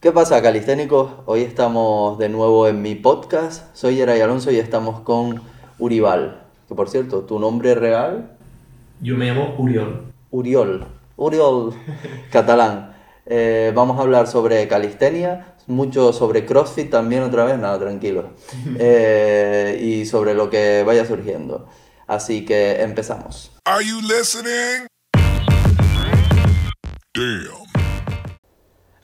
¿Qué pasa, calisténicos? Hoy estamos de nuevo en mi podcast. Soy Yeray Alonso y estamos con Urival. Que por cierto, tu nombre real, Yo me llamo Uriol. Uriol. Uriol, catalán. Eh, vamos a hablar sobre calistenia, mucho sobre CrossFit también otra vez, nada, tranquilo. Eh, y sobre lo que vaya surgiendo. Así que empezamos. Are you listening? Damn.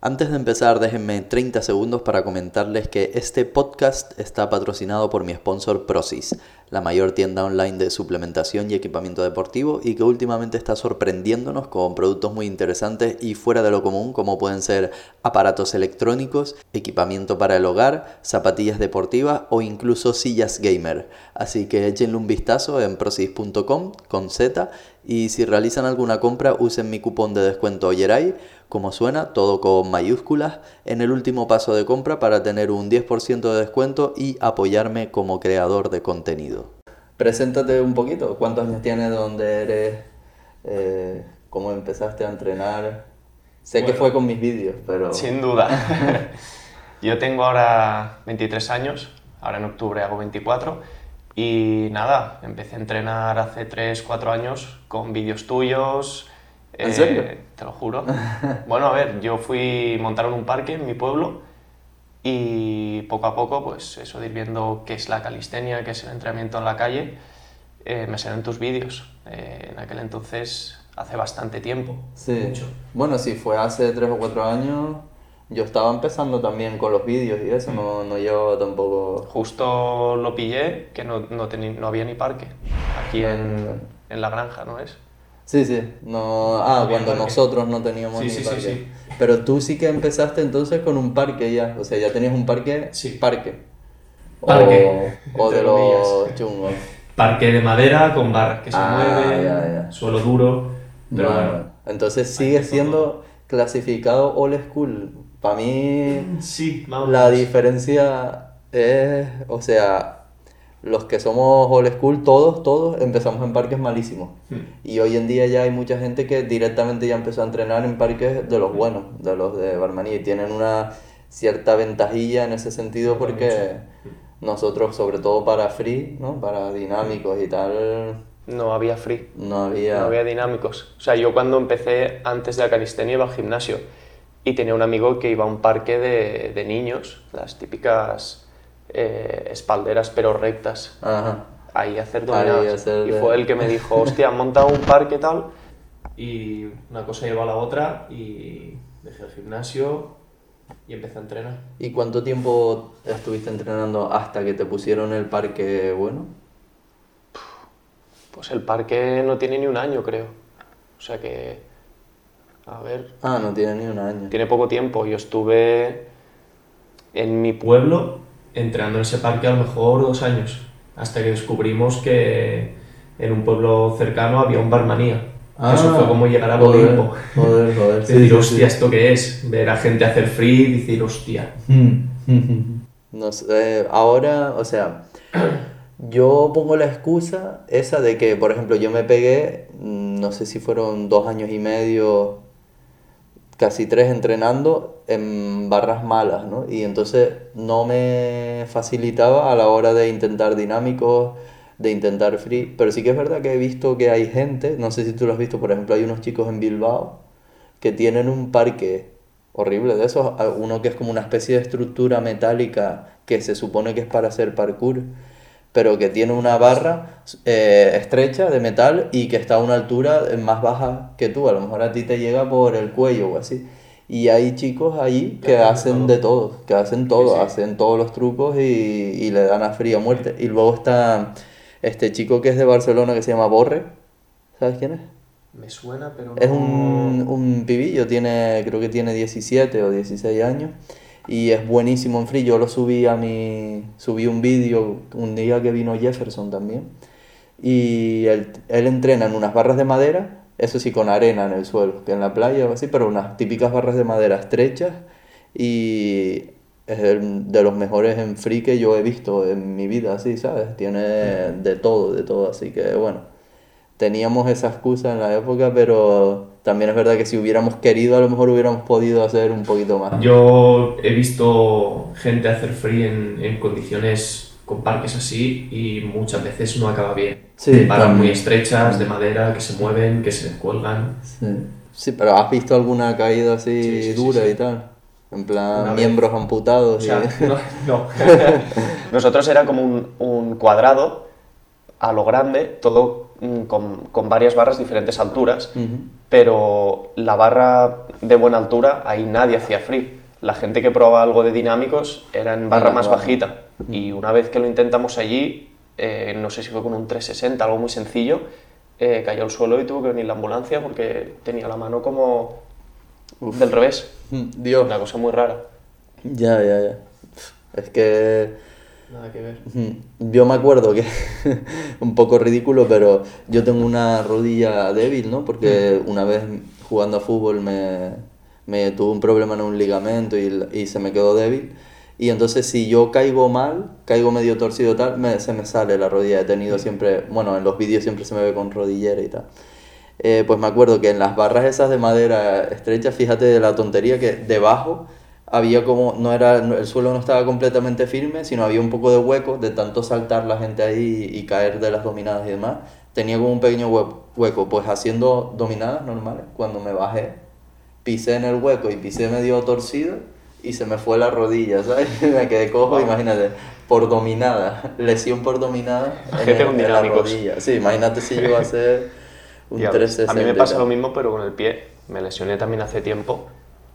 Antes de empezar, déjenme 30 segundos para comentarles que este podcast está patrocinado por mi sponsor Prosis, la mayor tienda online de suplementación y equipamiento deportivo y que últimamente está sorprendiéndonos con productos muy interesantes y fuera de lo común como pueden ser aparatos electrónicos, equipamiento para el hogar, zapatillas deportivas o incluso sillas gamer. Así que échenle un vistazo en prosis.com con Z y si realizan alguna compra usen mi cupón de descuento Yeray como suena, todo con mayúsculas, en el último paso de compra para tener un 10% de descuento y apoyarme como creador de contenido. Preséntate un poquito, ¿cuántos años tienes, dónde eres, Eh, cómo empezaste a entrenar? Sé que fue con mis vídeos, pero... Sin duda. Yo tengo ahora 23 años, ahora en octubre hago 24 y nada, empecé a entrenar hace 3, 4 años con vídeos tuyos. ¿En serio? Te lo juro. bueno, a ver, yo fui montaron un parque en mi pueblo y poco a poco, pues eso de ir viendo qué es la calistenia, qué es el entrenamiento en la calle, eh, me salen tus vídeos. Eh, en aquel entonces, hace bastante tiempo. Sí. Mucho. Bueno, si fue hace 3 o 4 años, yo estaba empezando también con los vídeos y eso, no, no llevaba tampoco... Justo lo pillé, que no, no, teni- no había ni parque, aquí en, en la granja, ¿no es? Sí, sí, no... Ah, cuando nosotros no teníamos Sí, ni sí, parque. sí. Pero tú sí que empezaste entonces con un parque ya, o sea, ya tenías un parque, Sí. parque. O- Parque, O, de los chungos. Parque de madera con barras que se Ah, mueven, ya, ya. suelo duro. Pero bueno. Entonces sigue siendo clasificado old school. Para mí Sí, vamos. la diferencia es, o sea, los que somos old school, todos, todos empezamos en parques malísimos. Hmm. Y hoy en día ya hay mucha gente que directamente ya empezó a entrenar en parques de los buenos, de los de Barmanía, y tienen una cierta ventajilla en ese sentido porque nosotros, sobre todo para free, ¿no? para dinámicos y tal, No había free, no había... no había dinámicos. O sea, yo cuando empecé antes de la calistenia iba al gimnasio y tenía un amigo que iba a un parque de, de niños, las típicas eh, espalderas pero rectas, Ajá. ahí a hacer Ahí dominadas. hacer Y fue el que me dijo, hostia, han montado un parque tal. Y una cosa lleva a la otra y dejé el gimnasio y empecé a entrenar. ¿Y cuánto tiempo estuviste entrenando hasta que te pusieron el parque bueno? Pues el parque no tiene ni un año, creo. O sea que, a ver, Ah, no tiene ni un año. tiene poco tiempo. Yo estuve en mi pueblo. Entrenando en ese parque a lo mejor dos años, hasta que descubrimos que en un pueblo cercano había un barmanía. Eso fue como llegar a Ah, joder, Olimpo. Joder, joder. sí, decir, sí, hostia, sí. ¿esto qué es? Ver a gente hacer free y decir, hostia. No sé, eh, ahora, o sea, yo pongo la excusa esa de que, por ejemplo, yo me pegué, mm, no sé si fueron dos años y medio, casi tres entrenando en barras malas, ¿no? Y entonces no me facilitaba a la hora de intentar dinámicos, de intentar free, pero sí que es verdad que he visto que hay gente, no sé si tú lo has visto, por ejemplo, hay unos chicos en Bilbao que tienen un parque horrible de esos, uno que es como una especie de estructura metálica que se supone que es para hacer parkour, pero que tiene una barra eh, estrecha de metal y que está a una altura más baja que tú, a lo mejor a ti te llega por el cuello o así. Y hay chicos ahí que hacen de todo, que hacen todo, sí. hacen todos los trucos y, y le dan a fría muerte. Y luego está este chico que es de Barcelona que se llama Borre, ¿sabes quién es? Me suena, pero Es no- un, un pibillo, tiene, creo que tiene 17 o 16 años y es buenísimo en free. Yo lo subí a mi, subí un vídeo un día que vino Jefferson también y él, él entrena en unas barras de madera, eso sí con arena en el suelo, que en la playa o así, pero unas típicas barras de madera estrechas y es el de los mejores en free que yo he visto en mi vida, así, ¿sabes? Tiene de todo, de todo, así que bueno teníamos esa excusa en la época, pero también es verdad que si hubiéramos querido, a lo mejor hubiéramos podido hacer un poquito más. Yo he visto gente hacer free en, en condiciones con parques así y muchas veces no acaba bien. Sí, Barras también. muy estrechas, de madera, que se mueven, que se descuelgan. Sí. Sí, pero ¿has visto alguna caída así Sí, dura sí. y tal? En plan, Una vez. miembros amputados. O sea, y... no, no. Nosotros era como un, un cuadrado a lo grande, todo con, con varias barras diferentes alturas, Ujú. pero la barra de buena altura, ahí nadie hacía free. La gente que probaba algo de dinámicos era en barra Era más baja. bajita. Y una vez que lo intentamos allí, eh, no sé si fue con un 360, algo muy sencillo, eh, cayó al suelo y tuvo que venir la ambulancia porque tenía la mano como del revés. Dios. Una cosa muy rara. Ya, ya, ya. Es que Nada que ver. Yo me acuerdo que, un poco ridículo, pero yo tengo una rodilla débil, ¿no? Porque una vez jugando a fútbol me, me tuve un problema en un ligamento y, y se me quedó débil. Y entonces si yo caigo mal, caigo medio torcido tal, me- se me sale la rodilla. He tenido siempre, bueno, en los vídeos siempre se me ve con rodillera y tal. Eh, pues me acuerdo que en las barras esas de madera estrechas, fíjate de la tontería que debajo había como, no era, el suelo no estaba completamente firme, sino había un poco de hueco de tanto saltar la gente ahí y caer de las dominadas y demás. Tenía como un pequeño hue- hueco, pues haciendo dominadas normales, cuando me bajé, pisé en el hueco y pisé medio torcido y se me fue la rodilla, ¿sabes? me quedé cojo, imagínate, por dominada, lesión por dominada en, el- en la rodilla. Sí, imagínate si yo iba a hacer un Ya 360. ves, A mí me y pasa lo mismo, pero con el pie. Me lesioné también hace tiempo,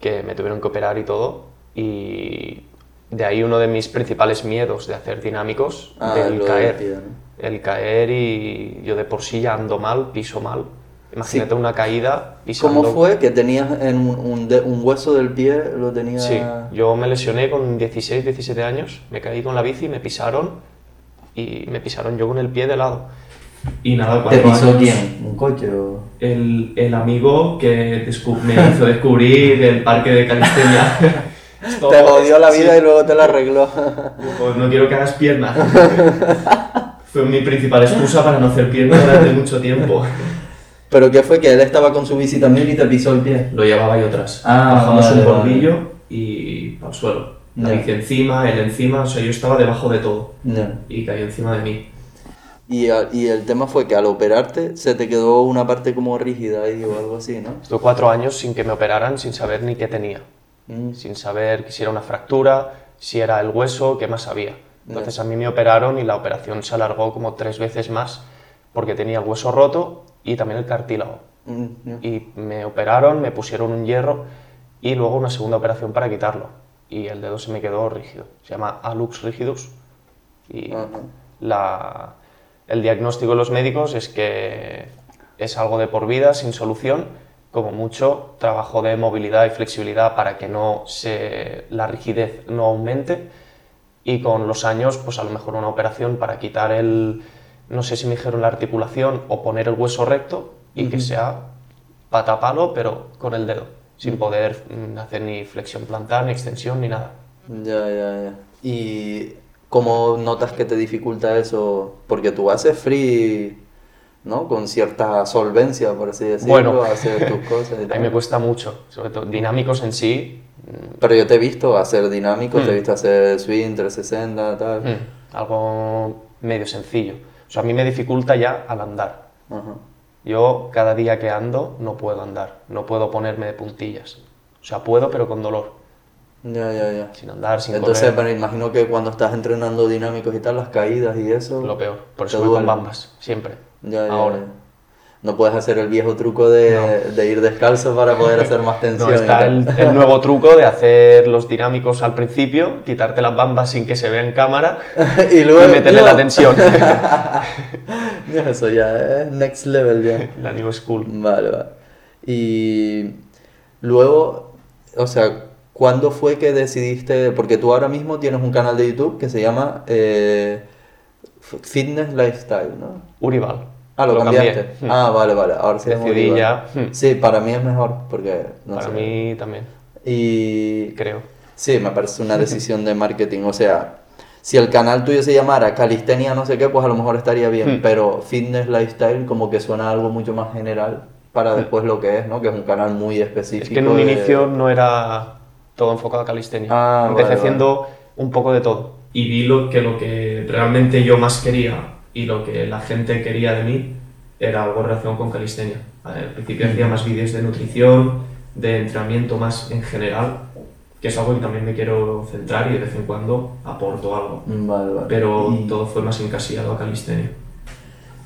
que me tuvieron que operar y todo. Y de ahí uno de mis principales miedos de hacer dinámicos, Ah, del caer. pie, ¿no? El caer y yo de por sí ya ando mal, piso mal. Imagínate Sí. una caída pisando. ¿Cómo fue que tenías en un, un de- un hueso del pie, lo tenías... Sí, yo me lesioné con 16, 17 años, me caí con la bici, me pisaron y me pisaron yo con el pie de lado. Y nada, ¿Te pisó años, quién? ¿Un coche o...? El, el amigo que descu- me hizo descubrir el parque de calistenia. Te jodió la vida sí. y luego te la arregló. Pues no quiero que hagas pierna. Fue mi principal excusa para no hacer pierna durante mucho tiempo. ¿Pero qué fue? Que él estaba con su bici también y te pisó el pie. Lo llevaba yo atrás. Ah, Bajamos vale, un vale. polvillo y al suelo. La Ya. bici encima, él encima, o sea, yo estaba debajo de todo. Ya. Y cayó encima de mí. Y, a- y el tema fue que al operarte se te quedó una parte como rígida ahí o algo así, ¿no? Estuve cuatro años sin que me operaran, sin saber ni qué tenía. Mm. sin saber si era una fractura, si era el hueso, qué más había. Entonces a mí me operaron y la operación se alargó como tres veces más porque tenía el hueso roto y también el cartílago. Mm, ya. Y me operaron, me pusieron un hierro y luego una segunda operación para quitarlo. Y el dedo se me quedó rígido. Se llama alux rigidus. Y Ajá. la- el diagnóstico de los médicos es que es algo de por vida, sin solución, como mucho trabajo de movilidad y flexibilidad para que no se, la rigidez no aumente y con los años pues a lo mejor una operación para quitar el, no sé si me dijeron la articulación o poner el hueso recto y que sea pata a palo pero con el dedo, sin poder mm, hacer ni flexión plantar, ni extensión, ni nada. Ya, ya, ya. ¿Y cómo notas que te dificulta eso? Porque tú haces free, ¿no? Con cierta solvencia, por así decirlo, Bueno. hacer tus cosas A mí me cuesta mucho, sobre todo dinámicos en sí, mm, Pero yo te he visto hacer dinámicos, te he Mm. visto hacer swing, 360, tal. mm, algo medio sencillo. O sea, a mí me dificulta ya al andar. Ajá. Yo cada día que ando no puedo andar, no puedo ponerme de puntillas. O sea, puedo pero con dolor, Ya, ya, ya. sin andar, sin Entonces, correr, pero imagino que cuando estás entrenando dinámicos y tal, las caídas y eso... lo peor. Por eso voy con bambas, siempre. Ya, ya, Ahora. ya. No puedes hacer el viejo truco de, de ir descalzo para poder hacer más tensión. No, está el, el nuevo truco de hacer los dinámicos al principio, quitarte las bambas sin que se vea en cámara y luego y meterle no. la tensión. Eso ya es next level ya. la new school. Vale, vale. Y luego, o sea, ¿cuándo fue que decidiste? Porque tú ahora mismo tienes un canal de YouTube que se llama eh, Fitness Lifestyle, ¿no? Urival. Ah, lo, cambiaste. Ah, vale, vale. Ahora sí Decidí ya. Sí, para mí es mejor porque no Para sé. mí también, Y creo. Sí, me parece una decisión de marketing. O sea, si el canal tuyo se llamara Calistenia no sé qué, pues a lo mejor estaría bien. Hmm. Pero Fitness Lifestyle como que suena a algo mucho más general para después lo que es, ¿no? Que es un canal muy específico. Es que en un de- inicio no era todo enfocado a calistenia. Ah, Empecé vale, haciendo un poco de todo. y vi lo que lo que realmente yo más quería y lo que la gente quería de mí era algo relacionado con calistenia. Al principio hacía más vídeos de nutrición, de entrenamiento más en general, que es algo que también me quiero centrar y de vez en cuando aporto algo. Mm, Vale, vale. Pero Y- todo fue más encasillado a calistenia.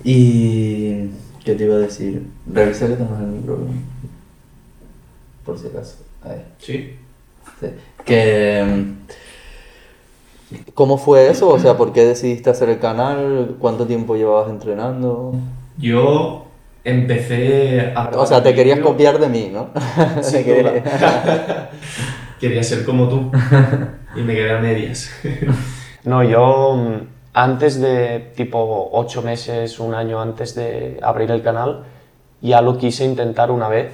Y... ¿Qué te iba a decir? Revisa que el micrófono. Por si acaso. Ahí. Sí. Sí. Que... ¿Cómo fue eso? O sea, ¿por qué decidiste hacer el canal? ¿Cuánto tiempo llevabas entrenando? Yo empecé a... O sea, te querías copiar de mí, ¿no? Duda. Quería ser como tú y me quedé a medias. No, yo mm, antes de tipo ocho meses, un año antes de abrir el canal, ya lo quise intentar una vez.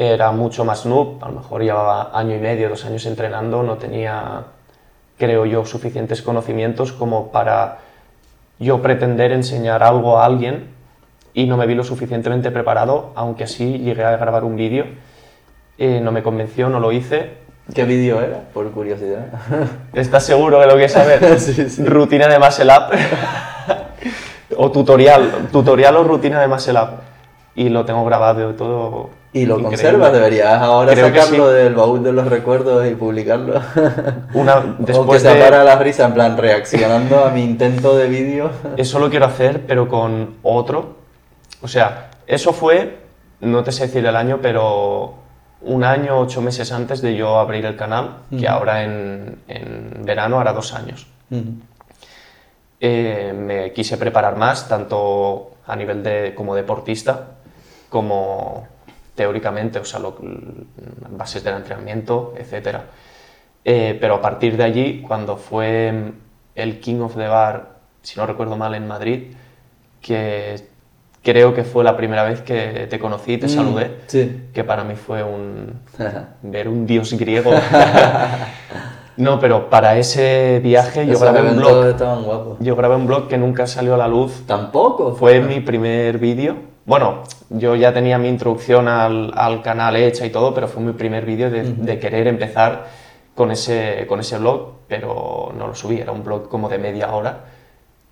Era mucho más noob, a lo mejor llevaba año y medio, dos años entrenando, no tenía, creo yo, suficientes conocimientos como para yo pretender enseñar algo a alguien y no me vi lo suficientemente preparado, aunque así llegué a grabar un vídeo. Eh, no me convenció, no lo hice, ¿Qué vídeo era? Por curiosidad. ¿Estás seguro de lo que saber? Sí, sí. Rutina de muscle up. o tutorial, tutorial o rutina de muscle up. Y lo tengo grabado todo. Y lo increíble. conservas, deberías ahora Creo sacarlo sí. del baúl de los recuerdos y publicarlo. Una, o que después de, para la risa, en plan, reaccionando a mi intento de vídeo. Eso lo quiero hacer, pero con otro. O sea, eso fue, no te sé decir el año, pero un año, ocho meses antes de yo abrir el canal, que ahora en, en verano hará dos años. Eh, me quise preparar más, tanto a nivel de, como deportista, como teóricamente, o sea, lo- bases del entrenamiento, etc. Eh, pero a partir de allí, cuando fue el King of the Bar, si no recuerdo mal, en Madrid, que creo que fue la primera vez que te conocí y te Mm, saludé, Sí. que para mí fue un, ver un dios griego. no, pero para ese viaje yo grabé un blog. Yo grabé un blog que nunca salió a la luz. Tampoco. Fue mi primer vídeo. Bueno, yo ya tenía mi introducción al, al canal hecha y todo, pero fue mi primer vídeo de, de querer empezar con ese, con ese blog, pero no lo subí. Era un blog como de media hora.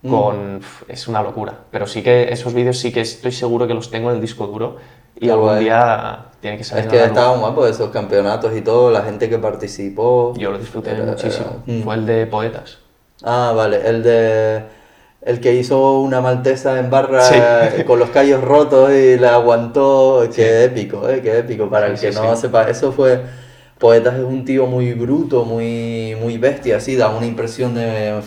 Con, pf, es una locura. Pero sí que esos vídeos sí que estoy seguro que los tengo en el disco duro y Qué algún guay. día tiene que salir Es que estaban guapos esos campeonatos y todo, la gente que participó. Yo lo disfruté Era- muchísimo. era- mm. Fue el de poetas. Ah, vale, el de... El que hizo una maltesa en barra Sí. eh, con los callos rotos y la aguantó, qué épico, eh, qué épico. Para el Sí, que sí, no sí. sepa, eso fue... Poetas es un tío muy bruto, muy, muy bestia, así, da una impresión de...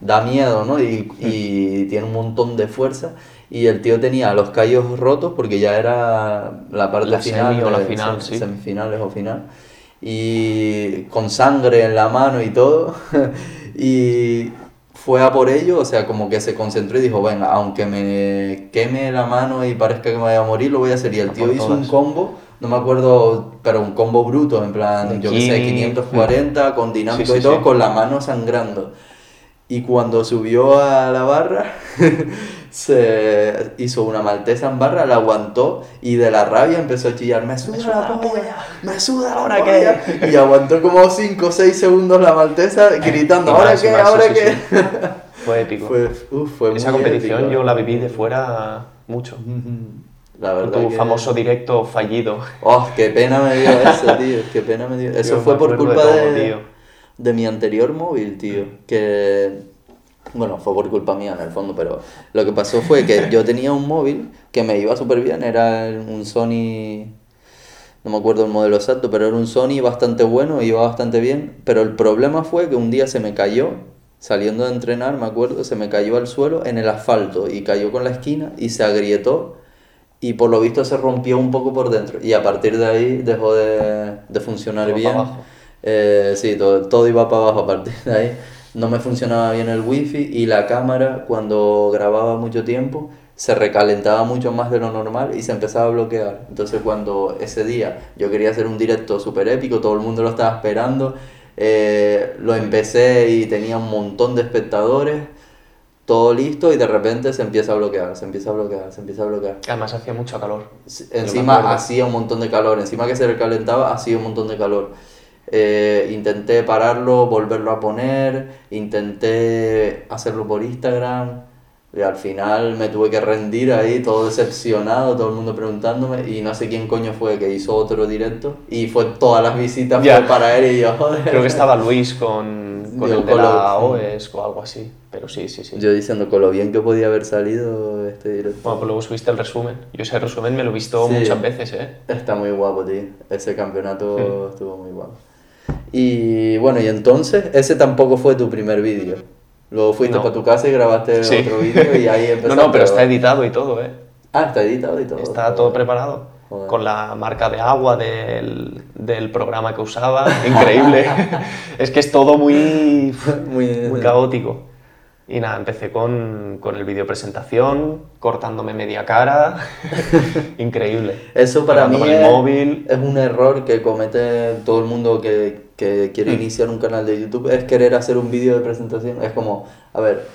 da miedo, ¿no? Y, y tiene un montón de fuerza. Y el tío tenía los callos rotos porque ya era la parte La final, semi o la final, sem- sí. semifinales o final. Y con sangre en la mano y todo. y fue a por ello, o sea, como que se concentró y dijo, venga, aunque me queme la mano y parezca que me vaya a morir, lo voy a hacer. Y el tío hizo un combo, no me acuerdo, pero un combo bruto, en plan, De yo qué sé, Kini. 540, con dinámico Sí, sí, y todo, sí. con la mano sangrando. Y cuando subió a la barra, se hizo una maltesa en barra, la aguantó y de la rabia empezó a chillar, me suda, la polla, me suda la ¿Ahora polla". Y aguantó como 5 o 6 segundos la maltesa gritando, Y ¿ahora qué? ¿ahora sí, qué? sí, Fue épico. Fue, uf, fue Esa muy competición épico. yo la viví de fuera mucho. La verdad tu que- famoso directo fallido. Oh, qué pena me dio eso, tío. Qué pena me dio. Eso fue me por culpa de todo, de, tío. de mi anterior móvil, tío. Que. Bueno, fue por culpa mía en el fondo, pero lo que pasó fue que yo tenía un móvil que me iba súper bien. Era un Sony. No me acuerdo el modelo exacto, pero era un Sony bastante bueno, iba bastante bien. Pero el problema fue que un día se me cayó, saliendo de entrenar, me acuerdo, se me cayó al suelo en el asfalto y cayó con la esquina y se agrietó y por lo visto se rompió un poco por dentro y a partir de ahí dejó de, de funcionar Todo bien. para abajo. Eh, sí, todo, todo iba para abajo a partir de ahí. No me funcionaba bien el wifi y la cámara cuando grababa mucho tiempo se recalentaba mucho más de lo normal y se empezaba a bloquear. Entonces cuando ese día yo quería hacer un directo súper épico, todo el mundo lo estaba esperando, eh, lo empecé y tenía un montón de espectadores todo listo y de repente se empieza a bloquear, se empieza a bloquear, se empieza a bloquear. Además hacía mucho calor. Encima hacía un montón de calor, encima que se recalentaba hacía un montón de calor. Eh, intenté pararlo, volverlo a poner, intenté hacerlo por Instagram y al final me tuve que rendir ahí, todo decepcionado, todo el mundo preguntándome y no sé quién coño fue que hizo otro directo y fue todas las visitas fue para él y yo, joder. Creo que estaba Luis con, con Yo el de con la lo- OES o algo así. Pero sí, sí, sí. Yo diciendo con lo bien que podía haber salido este directo. Bueno, pues luego subiste el resumen. Yo ese resumen me lo he visto Sí. muchas veces, ¿eh? Está muy guapo, tío. Ese campeonato estuvo muy guapo. Y bueno, y entonces, ese tampoco fue tu primer vídeo. Luego fuiste No. para tu casa y grabaste Sí. otro vídeo y ahí No, empezaste. no, pero está editado y todo, ¿eh? Ah, está editado y todo. Está joder. todo preparado. Joder. Con la marca de agua del, del programa que usaba. Increíble. es que es todo muy, Muy, muy caótico. Y nada, empecé con, con el vídeo presentación, cortándome media cara. Increíble. Eso para mí es, móvil. es un error que comete todo el mundo que, que Mm. quiere iniciar un canal de YouTube, es querer hacer un vídeo de presentación. Es como, a ver,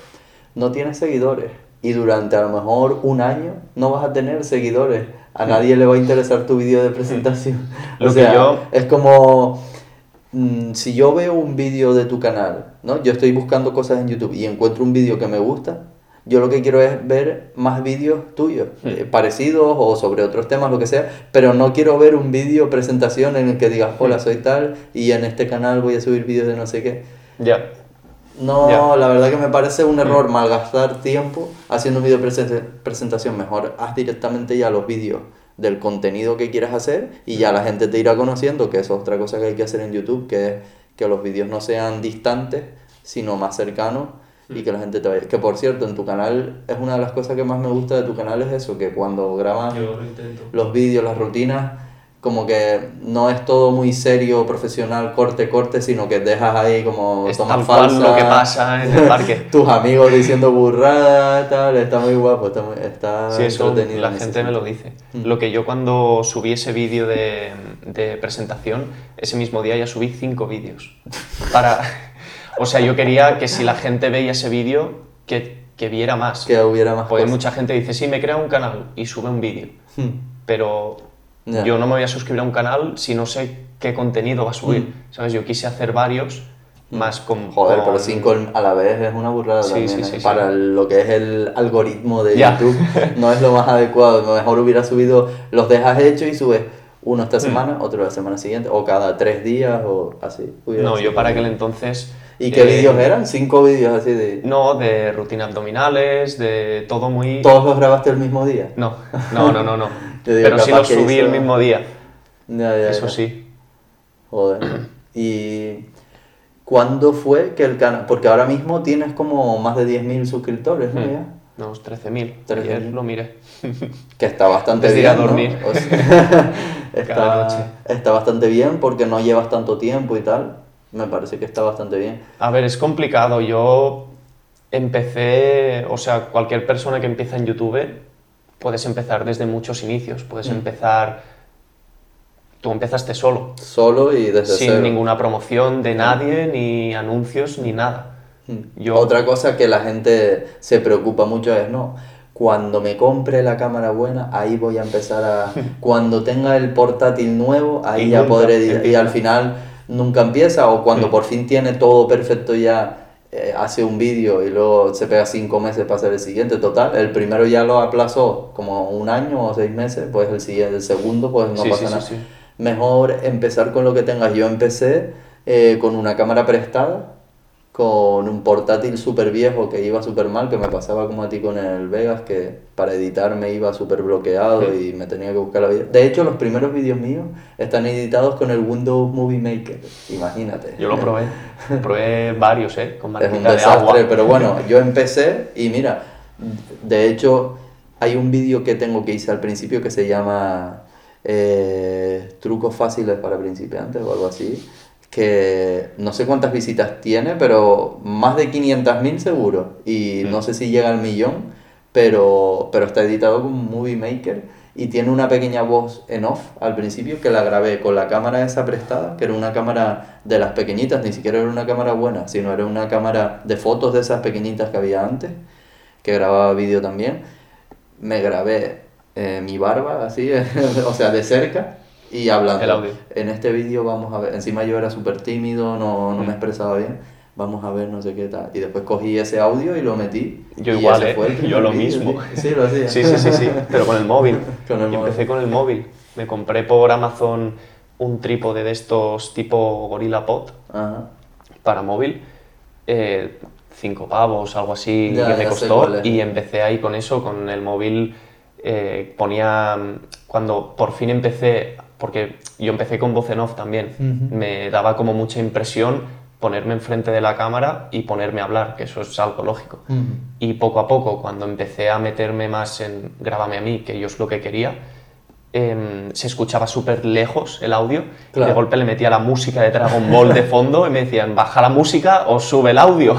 no tienes seguidores y durante a lo mejor un año no vas a tener seguidores. A nadie le va a interesar tu vídeo de presentación. Lo o que sea, yo- es como... mm, Si yo veo un vídeo de tu canal, ¿no? Yo estoy buscando cosas en YouTube y encuentro un vídeo que me gusta, yo lo que quiero es ver más vídeos tuyos, eh, parecidos o sobre otros temas, lo que sea, pero no quiero ver un vídeo presentación en el que digas, hola, soy tal y en este canal voy a subir vídeos de no sé qué. Ya. No, la verdad que me parece un error malgastar tiempo haciendo un vídeo presen- presentación. Mejor haz directamente ya los vídeos del contenido que quieras hacer y ya la gente te irá conociendo, que eso es otra cosa que hay que hacer en YouTube, que es que los vídeos no sean distantes, sino más cercanos y que la gente te vaya. Que por cierto, en tu canal es una de las cosas que más me gusta de tu canal es eso, que cuando grabas Yo lo los vídeos, las rutinas, como que no es todo muy serio, profesional, corte, corte, sino que dejas ahí como Es tomas falsas, lo que pasa en el parque. tus amigos diciendo burradas, tal, está muy guapo, está, muy- está Sí, eso entretenido la gente me lo dice. Lo que yo cuando subí ese vídeo de, de presentación, ese mismo día ya subí cinco vídeos. Para... O sea, yo quería que si la gente veía ese vídeo, que, que viera más. Que hubiera más Porque cosas. mucha gente dice, sí, me crea un canal y sube un vídeo. Hmm. Pero Ya. yo no me voy a suscribir a un canal si no sé qué contenido va a subir. Mm. ¿Sabes? Yo quise hacer varios, más con... Joder, con- pero cinco a la vez es una burrada Sí, también, sí, ¿eh? sí, sí. Para lo que es el algoritmo de Ya. YouTube, no es lo más adecuado. Mejor hubiera subido, los dejas hechos y subes uno Mm. esta semana, otro la semana siguiente, o cada tres días, o así. No, yo para aquel entonces... ¿Y qué eh, vídeos eran? Cinco vídeos así de... No, de rutina abdominales, de todo muy... ¿Todos los grabaste el mismo día? No, no, no, no. no. Yo digo, Pero sí capaz lo subí el mismo día. Ya, ya, Eso ya. sí. Joder. ¿Y cuándo fue que el canal... Porque ahora mismo tienes como más de 10.000 suscriptores, ¿no? Mm. Ya? No, 13.000. 13.000. Ayer lo miré. Que está bastante de ir bien, a ¿no? dormir. O sea, está, Cada noche. está bastante bien porque no llevas tanto tiempo y tal. Me parece que está bastante bien. A ver, es complicado. Yo empecé, o sea, cualquier persona que empieza en YouTube, puedes empezar desde muchos inicios. Puedes Mm. empezar, tú empezaste solo, Solo y desde sin cero. ninguna promoción de nadie, ni anuncios, ni nada. Mm. Yo- Otra cosa que la gente se preocupa mucho es, no, cuando me compre la cámara buena, ahí voy a empezar a... Cuando tenga el portátil nuevo, ahí ya podré... editar. Y empieza. al final nunca empieza, o cuando Mm. por fin tiene todo perfecto ya, eh, hace un vídeo y luego se pega cinco meses para hacer el siguiente. Total, el primero ya lo aplazó como un año o seis meses, pues el siguiente, el segundo, pues no Sí, pasa sí, nada. sí. Mejor empezar con lo que tengas. Yo empecé eh, con una cámara prestada, con un portátil súper viejo que iba súper mal, que me pasaba como a ti con el Vegas, que para editar me iba súper bloqueado y me tenía que buscar la vida. De hecho, los primeros vídeos míos están editados con el Windows Movie Maker, imagínate. Yo lo probé. Probé varios, ¿eh? Con Es un marquita de agua. desastre, pero bueno, yo empecé y mira, de hecho hay un vídeo que tengo que hice al principio que se llama eh, Trucos fáciles para principiantes o algo así, que no sé cuántas visitas tiene, pero más de 500.000 seguro, y Mm. no sé si llega al millón, pero, pero está editado con Movie Maker y tiene una pequeña voz en off al principio que la grabé con la cámara esa prestada, que era una cámara de las pequeñitas, ni siquiera era una cámara buena, sino era una cámara de fotos de esas pequeñitas que había antes. que grababa vídeo también, me grabé eh, mi barba así, o sea, de cerca y hablando. El audio. En este vídeo vamos a ver, encima yo era súper tímido, no, no me Mm. expresaba bien, vamos a ver no sé qué tal. Y después cogí ese audio y lo metí. Yo y igual, ese ¿eh? fue el primer Yo lo mismo. Sí, Sí, lo hacía. Sí, sí, sí, sí, pero con el móvil. Con el móvil. empecé con el móvil. Me compré por Amazon un trípode de estos tipo Gorilla Pod para móvil. eh, cinco pavos, algo así Ya, que me costó. Y empecé ahí con eso, con el móvil. eh, ponía. Cuando por fin empecé. Porque yo empecé con voz en off también. Me daba como mucha impresión ponerme enfrente de la cámara y ponerme a hablar, que eso es algo lógico. Y poco a poco, cuando empecé a meterme más en grábame a mí, que yo es lo que quería, em, se escuchaba súper lejos el audio. Y de golpe le metía la música de Dragon Ball de fondo y me decían, baja la música o sube el audio.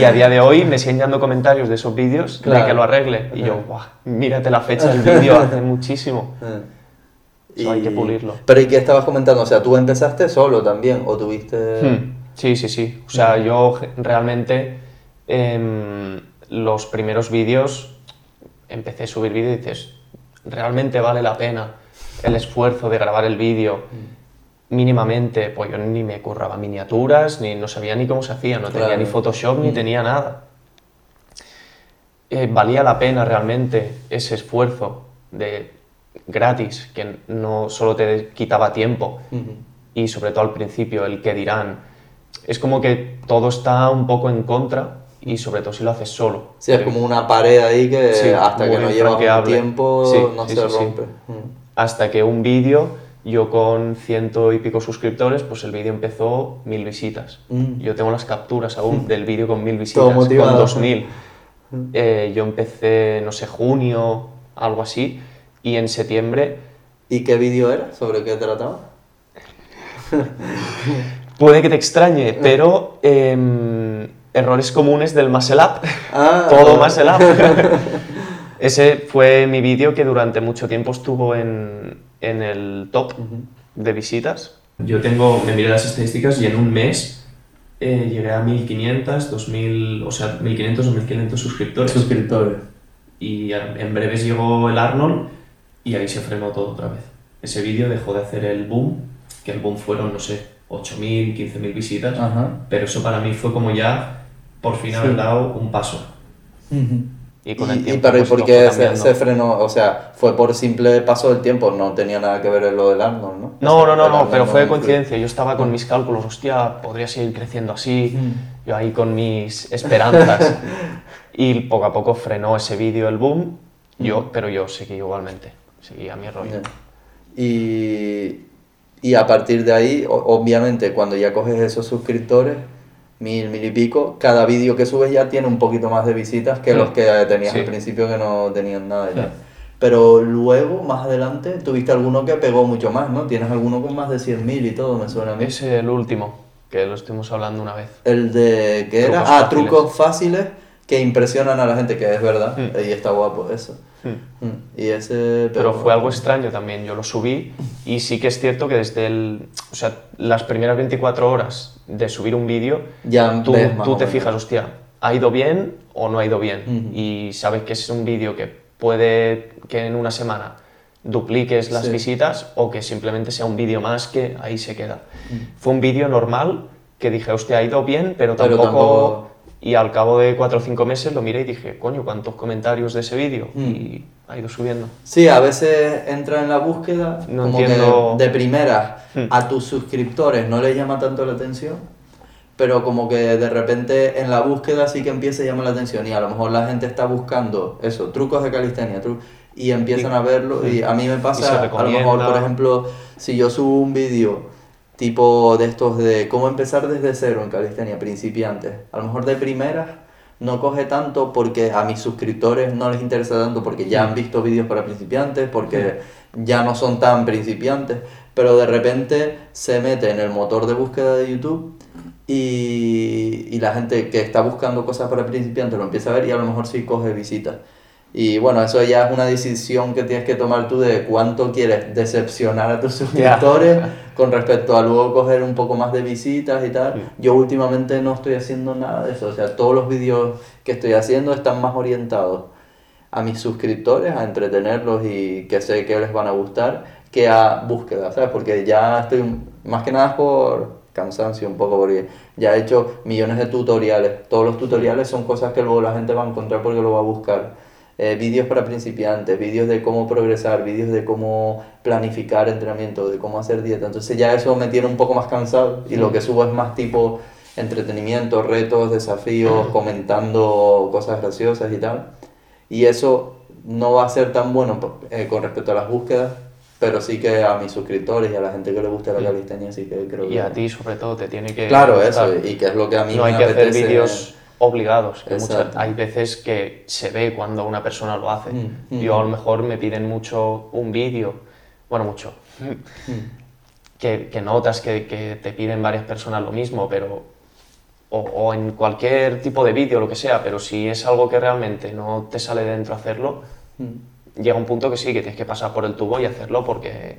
Y a día de hoy me siguen llegando comentarios de esos vídeos Claro. de que lo arregle. Y yo, Ajá. Buah, mírate la fecha del vídeo, hace muchísimo. Hay que pulirlo. Pero ¿y qué estabas comentando? O sea, ¿tú empezaste solo también o tuviste...? Hmm, Sí, sí, sí. O sea, yo ge- realmente em, los primeros vídeos empecé a subir vídeos y dices, realmente vale la pena el esfuerzo de grabar el vídeo mínimamente, pues yo ni me curraba miniaturas, ni no sabía ni cómo se hacía, no tenía ni Photoshop, ni tenía nada. Eh, valía la pena realmente ese esfuerzo de gratis, que no solo te quitaba tiempo, y sobre todo al principio el que dirán. Es como que todo está un poco en contra y sobre todo si lo haces solo. Sí, es como una pared ahí que Sí, hasta que no llevas un tiempo Sí, no sí, se rompe. Mm. Hasta que un vídeo, yo con ciento y pico suscriptores, pues el vídeo empezó mil visitas. Mm. Yo tengo las capturas aún del vídeo con mil Todo visitas, motivado. con dos mil. Eh, yo empecé, no sé, junio, algo así, y en septiembre ¿Y qué vídeo era? ¿Sobre qué trataba? Puede que te extrañe, pero em, errores comunes del Muscle Up. Ah, Todo. Muscle Up. Ese fue mi vídeo que durante mucho tiempo estuvo en, en el top de visitas. Yo tengo, me miré las estadísticas y en un mes eh, llegué a 1500, 2000, o sea, 1500 o 1500 suscriptores. Suscriptores. y en breves llegó el Arnold y ahí se frenó todo otra vez. Ese vídeo dejó de hacer el boom, que el boom fueron, no sé, 8.000, 15.000 visitas, Ajá. pero eso para mí fue como ya por fin haber dado un paso. Y con el y, tiempo pero ¿y pues, por todo qué se, se frenó? O sea, fue por simple paso del tiempo, no tenía nada que ver lo del Arnold, ¿no? No, no, no, no, pero fue de coincidencia. Yo estaba con mis cálculos, hostia, podría seguir creciendo así. Yo ahí con mis esperanzas. y poco a poco frenó ese vídeo el boom, yo, pero yo seguí igualmente. Seguí a mi rollo. Ya. Y, y a partir de ahí, obviamente, cuando ya coges esos suscriptores, mil, mil y pico, cada vídeo que subes ya tiene un poquito más de visitas que Mm. los que tenías Sí. al principio que no tenían nada ya. Mm. Pero luego, más adelante, tuviste alguno que pegó mucho más, ¿no? Tienes alguno con más de 100.000 y todo, me suena a mí. Es el último, que lo estuvimos hablando una vez. El de, ¿qué era? Trucos Ah, fáciles. trucos fáciles que impresionan a la gente, que es verdad, Mm. y está guapo eso. Mm. Mm. Y ese... Pero fue algo extraño también, yo lo subí y sí que es cierto que desde el, o sea, las primeras 24 horas de subir un vídeo, Ya tú, ves tú te fijas, hostia, ¿ha ido bien o no ha ido bien? Y sabes que es un vídeo que puede que en una semana dupliques las Sí. visitas o que simplemente sea un vídeo más que ahí se queda. Mm. Fue un vídeo normal que dije, hostia, ha ido bien, pero Pero tampoco... Y al cabo de 4 o 5 meses lo miré y dije, coño, ¿cuántos comentarios de ese vídeo? Mm. Y ha ido subiendo. Sí, a veces entra en la búsqueda No como entiendo- que de primera Hmm. a tus suscriptores no les llama tanto la atención, pero como que de repente en la búsqueda sí que empieza a llamar la atención y a lo mejor la gente está buscando eso, trucos de calistenia, tru- y empiezan Y- a verlo y a mí me pasa, a lo mejor por ejemplo, si yo subo un vídeo tipo de estos de cómo empezar desde cero en calistenia, principiantes, a lo mejor de primera no coge tanto porque a mis suscriptores no les interesa tanto porque ya han visto vídeos para principiantes, porque ya no son tan principiantes, pero de repente se mete en el motor de búsqueda de YouTube y, y la gente que está buscando cosas para principiantes lo empieza a ver y a lo mejor sí coge visitas. Y bueno, eso ya es una decisión que tienes que tomar tú de cuánto quieres decepcionar a tus suscriptores con respecto a luego coger un poco más de visitas y tal. Yo últimamente no estoy haciendo nada de eso, o sea, todos los vídeos que estoy haciendo están más orientados a mis suscriptores, a entretenerlos y que sé que les van a gustar, que a búsqueda, ¿sabes? Porque ya estoy, más que nada por cansancio un poco, porque ya he hecho millones de tutoriales. Todos los tutoriales son cosas que luego la gente va a encontrar porque lo va a buscar eh, vídeos para principiantes, vídeos de cómo progresar, vídeos de cómo planificar entrenamiento, de cómo hacer dieta. Entonces ya eso me tiene un poco más cansado y lo que subo es más tipo entretenimiento, retos, desafíos, comentando cosas graciosas y tal. Y eso no va a ser tan bueno eh, con respecto a las búsquedas, pero sí que a mis suscriptores y a la gente que le gusta la calistenia, sí que creo que... Y a ti sobre todo te tiene que... Claro, eso, y que es lo que a mí no me hay que hacer vídeos obligados. que muchas- Exacto. hay veces que se ve cuando una persona lo hace. Mm, mm. Yo a lo mejor me piden mucho un vídeo, bueno, mucho, que, que notas que, que te piden varias personas lo mismo, pero o, o en cualquier tipo de vídeo, lo que sea, pero si es algo que realmente no te sale de dentro hacerlo, llega un punto que sí, que tienes que pasar por el tubo y hacerlo porque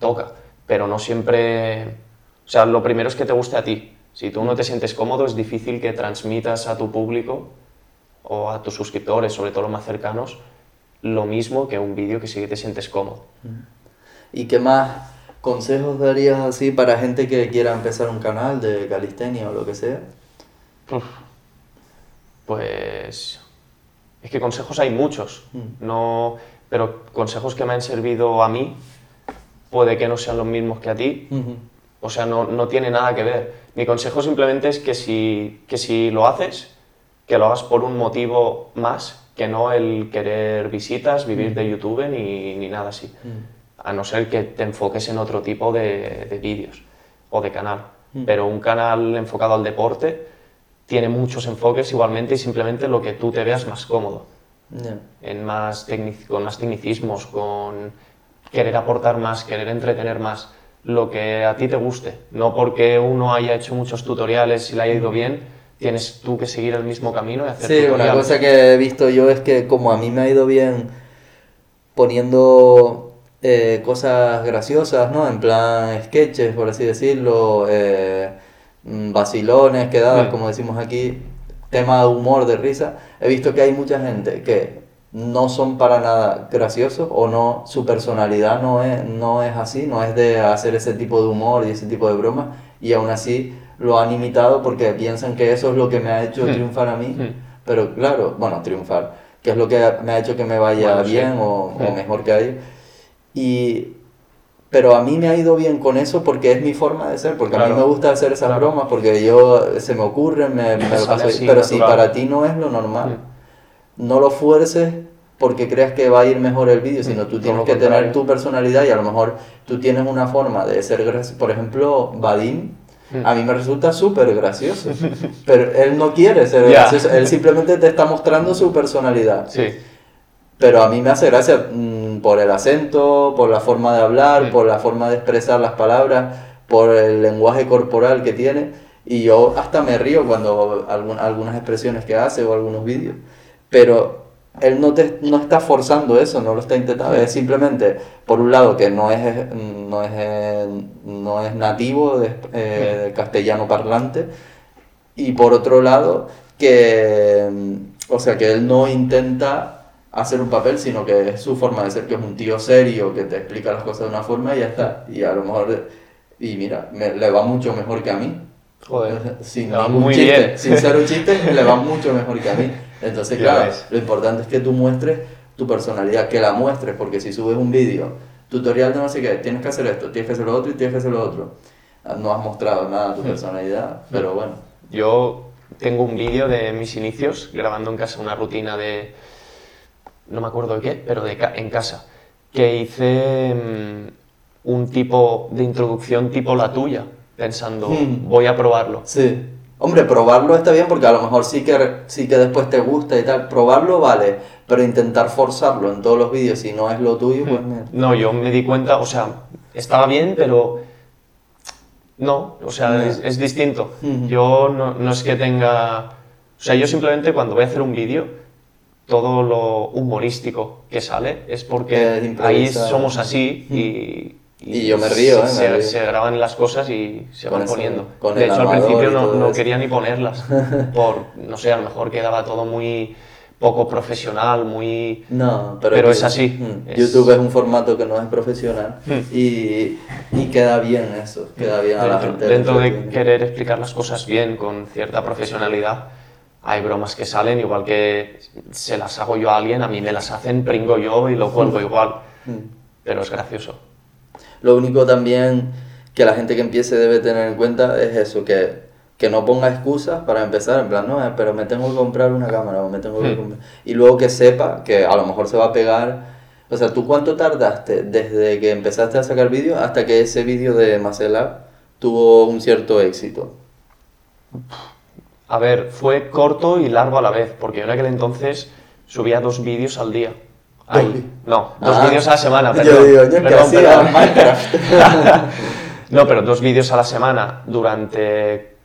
toca, pero no siempre... O sea, lo primero es que te guste a ti. Si tú no te sientes cómodo, es difícil que transmitas a tu público o a tus suscriptores, sobre todo los más cercanos, lo mismo que un vídeo que sí que te sientes cómodo. ¿Y qué más consejos darías así para gente que quiera empezar un canal de calistenia o lo que sea? Uf, Pues es que consejos hay muchos, Mm. no, pero consejos que me han servido a mí puede que no sean los mismos que a ti, o sea, no, no tiene nada que ver. Mi consejo simplemente es que si, que si lo haces, que lo hagas por un motivo más que no el querer visitas, vivir de YouTube ni, ni nada así. A no ser que te enfoques en otro tipo de, de vídeos o de canal. Pero un canal enfocado al deporte tiene muchos enfoques igualmente y simplemente lo que tú te veas más cómodo en más con más tecnicismos, con querer aportar más, querer entretener más, lo que a ti te guste. No porque uno haya hecho muchos tutoriales y le haya ido bien, tienes tú que seguir el mismo camino y hacer Sí, una cosa que he visto yo es que como a mí me ha ido bien poniendo eh, cosas graciosas, ¿no? En plan sketches, por así decirlo, eh, mm, vacilones, quedadas, como decimos aquí, tema de humor, de risa, he visto que hay mucha gente que no son para nada graciosos o no, su personalidad no es, no es así, no es de hacer ese tipo de humor y ese tipo de bromas y aún así lo han imitado porque piensan que eso es lo que me ha hecho Mm. triunfar a mí, Mm. pero claro, bueno, triunfar, que es lo que me ha hecho que me vaya Bueno, sí. bien o, o Mm. mejor que a ellos. Y, pero a mí me ha ido bien con eso porque es mi forma de ser, porque a mí me gusta hacer esas Claro. bromas, porque yo se me ocurren, me, me lo paso- así, pero si para ti no es lo normal, no lo fuerces porque creas que va a ir mejor el vídeo, sino tú todo tienes que tener tu personalidad y a lo mejor tú tienes una forma de ser gracioso. Por ejemplo, Vadim, Mm. a mí me resulta súper gracioso, pero él no quiere ser Ya. gracioso, él simplemente te está mostrando su personalidad. Sí, Pero a mí me hace gracia mm, por el acento, por la forma de hablar, Mm. por la forma de expresar las palabras, por el lenguaje corporal que tiene. Y yo hasta me río cuando algún- algunas expresiones que hace o algunos vídeos. Pero él no, te, no está forzando eso, no lo está intentando. Es simplemente, por un lado, que no es, no es, no es nativo de, eh, del castellano parlante. Y por otro lado, que, o sea, que él no intenta hacer un papel, sino que es su forma de ser, que es un tío serio, que te explica las cosas de una forma y ya está. Y a lo mejor, y mira, me- le va mucho mejor que a mí. joder. Sin ningún muy chiste, bien. sin ser un chiste, le va mucho mejor que a mí. Entonces, Ya claro, ves. lo importante es que tú muestres tu personalidad, que la muestres, porque si subes un vídeo, tutorial de no sé qué, tienes que hacer esto, tienes que hacer lo otro y tienes que hacer lo otro. Ah, No has mostrado nada de tu personalidad, pero bueno. Yo tengo un vídeo de mis inicios grabando en casa una rutina de. No me acuerdo de qué, pero de ca- en casa. Que hice mm, un tipo de introducción tipo la tuya, pensando, Hmm. voy a probarlo. Sí. Hombre, probarlo está bien porque a lo mejor sí que, sí que después te gusta y tal. Probarlo vale, pero intentar forzarlo en todos los vídeos si no es lo tuyo, pues mira. No, yo me di cuenta, o sea, estaba bien, pero no, o sea, No. es, es distinto. Yo no, no es que tenga, o sea, yo simplemente cuando voy a hacer un vídeo, todo lo humorístico que sale es porque ahí somos así y, Y yo me río, se, ¿eh? se- Me río. se graban las cosas y se Con van eso, poniendo. con de hecho, al principio no, no quería ni ponerlas, por, no sé, a lo mejor quedaba todo muy poco profesional, muy... No, pero, Pero que- es así, mm, es- YouTube es un formato que no es profesional Mm. y, y queda bien eso, queda bien a la Dentro, gente. dentro de entretiene. querer explicar las cosas bien, con cierta profesionalidad, hay bromas que salen, igual que se las hago yo a alguien, a mí me las hacen, pringo yo y lo cuelgo igual. Mm. Pero es gracioso. Lo único también que la gente que empiece debe tener en cuenta es eso, que, que no ponga excusas para empezar, en plan, no, eh, pero me tengo que comprar una cámara o me tengo que Hmm. comprar... Y luego que sepa que a lo mejor se va a pegar... O sea, ¿tú cuánto tardaste desde que empezaste a sacar vídeos hasta que ese vídeo de Macelab tuvo un cierto éxito? A ver, fue corto y largo a la vez, porque yo en aquel entonces subía dos vídeos al día. Ay, no, dos Ah, vídeos a la semana, yo digo, yo que perdón, hacía perdón. Minecraft. no, pero dos vídeos a la semana durante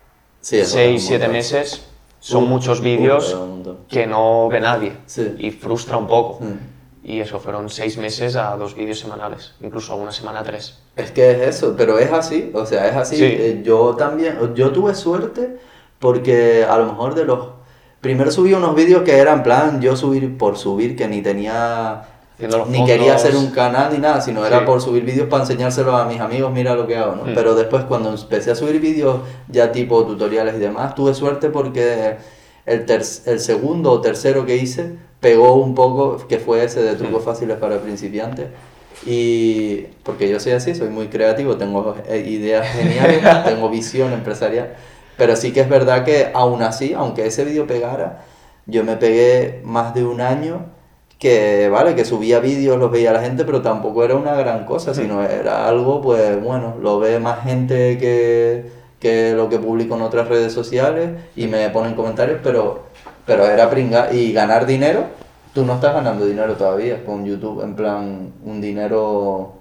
Sí, eso es 6, un 7 montón. meses son Uh, muchos uh, vídeos que no ve nadie Sí. y frustra un poco. Mm. Y eso, fueron 6 meses a dos vídeos semanales, incluso a una semana a tres. Es que es eso, pero es así, o sea, es así. Sí. Eh, Yo también, yo tuve suerte porque a lo mejor de los... Primero subí unos vídeos que eran plan, yo subir por subir, que ni tenía... Ni quería hacer un canal ni nada, sino era Sí. por subir vídeos para enseñárselos a mis amigos, mira lo que hago, ¿no? Mm. Pero después cuando empecé a subir vídeos ya tipo tutoriales y demás, tuve suerte porque el, ter- el segundo o tercero que hice pegó un poco, que fue ese de trucos Mm. fáciles para principiantes. Y porque yo soy así, soy muy creativo, tengo eh, ideas geniales, tengo visión empresarial. Pero sí que es verdad que aún así, aunque ese vídeo pegara, yo me pegué más de un año que, vale, que subía vídeos, los veía la gente, pero tampoco era una gran cosa, sino era algo, pues bueno, lo ve más gente que, que lo que publico en otras redes sociales y me ponen comentarios, pero, pero era pringa. Y ganar dinero, tú no estás ganando dinero todavía con YouTube, en plan, un dinero...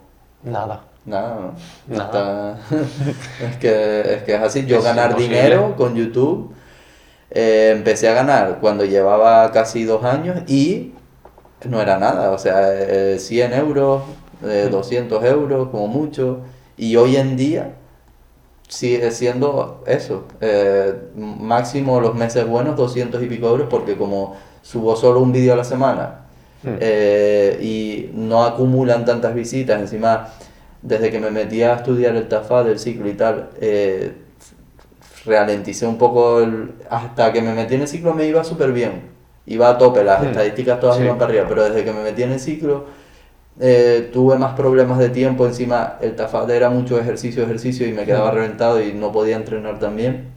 Nada. Nada, ¿no? Nada. Está- es, que, es que es así. Yo Es ganar imposible. dinero con YouTube, eh, empecé a ganar cuando llevaba casi dos años y no era nada. O sea, eh, 100 euros, eh, 200 euros como mucho. Y hoy en día sigue siendo eso. eh, máximo los meses buenos, 200 y pico euros, porque como subo solo un vídeo a la semana Hmm. eh, y no acumulan tantas visitas. Encima, desde que me metí a estudiar el TAFA del ciclo y tal, eh, ralenticé un poco. el- hasta que me metí en el ciclo me iba súper bien. Iba a tope, las estadísticas todas Sí. iban para arriba, pero desde que me metí en el ciclo eh, tuve más problemas de tiempo. Encima, el TAFAD era mucho ejercicio, ejercicio y me quedaba reventado y no podía entrenar también.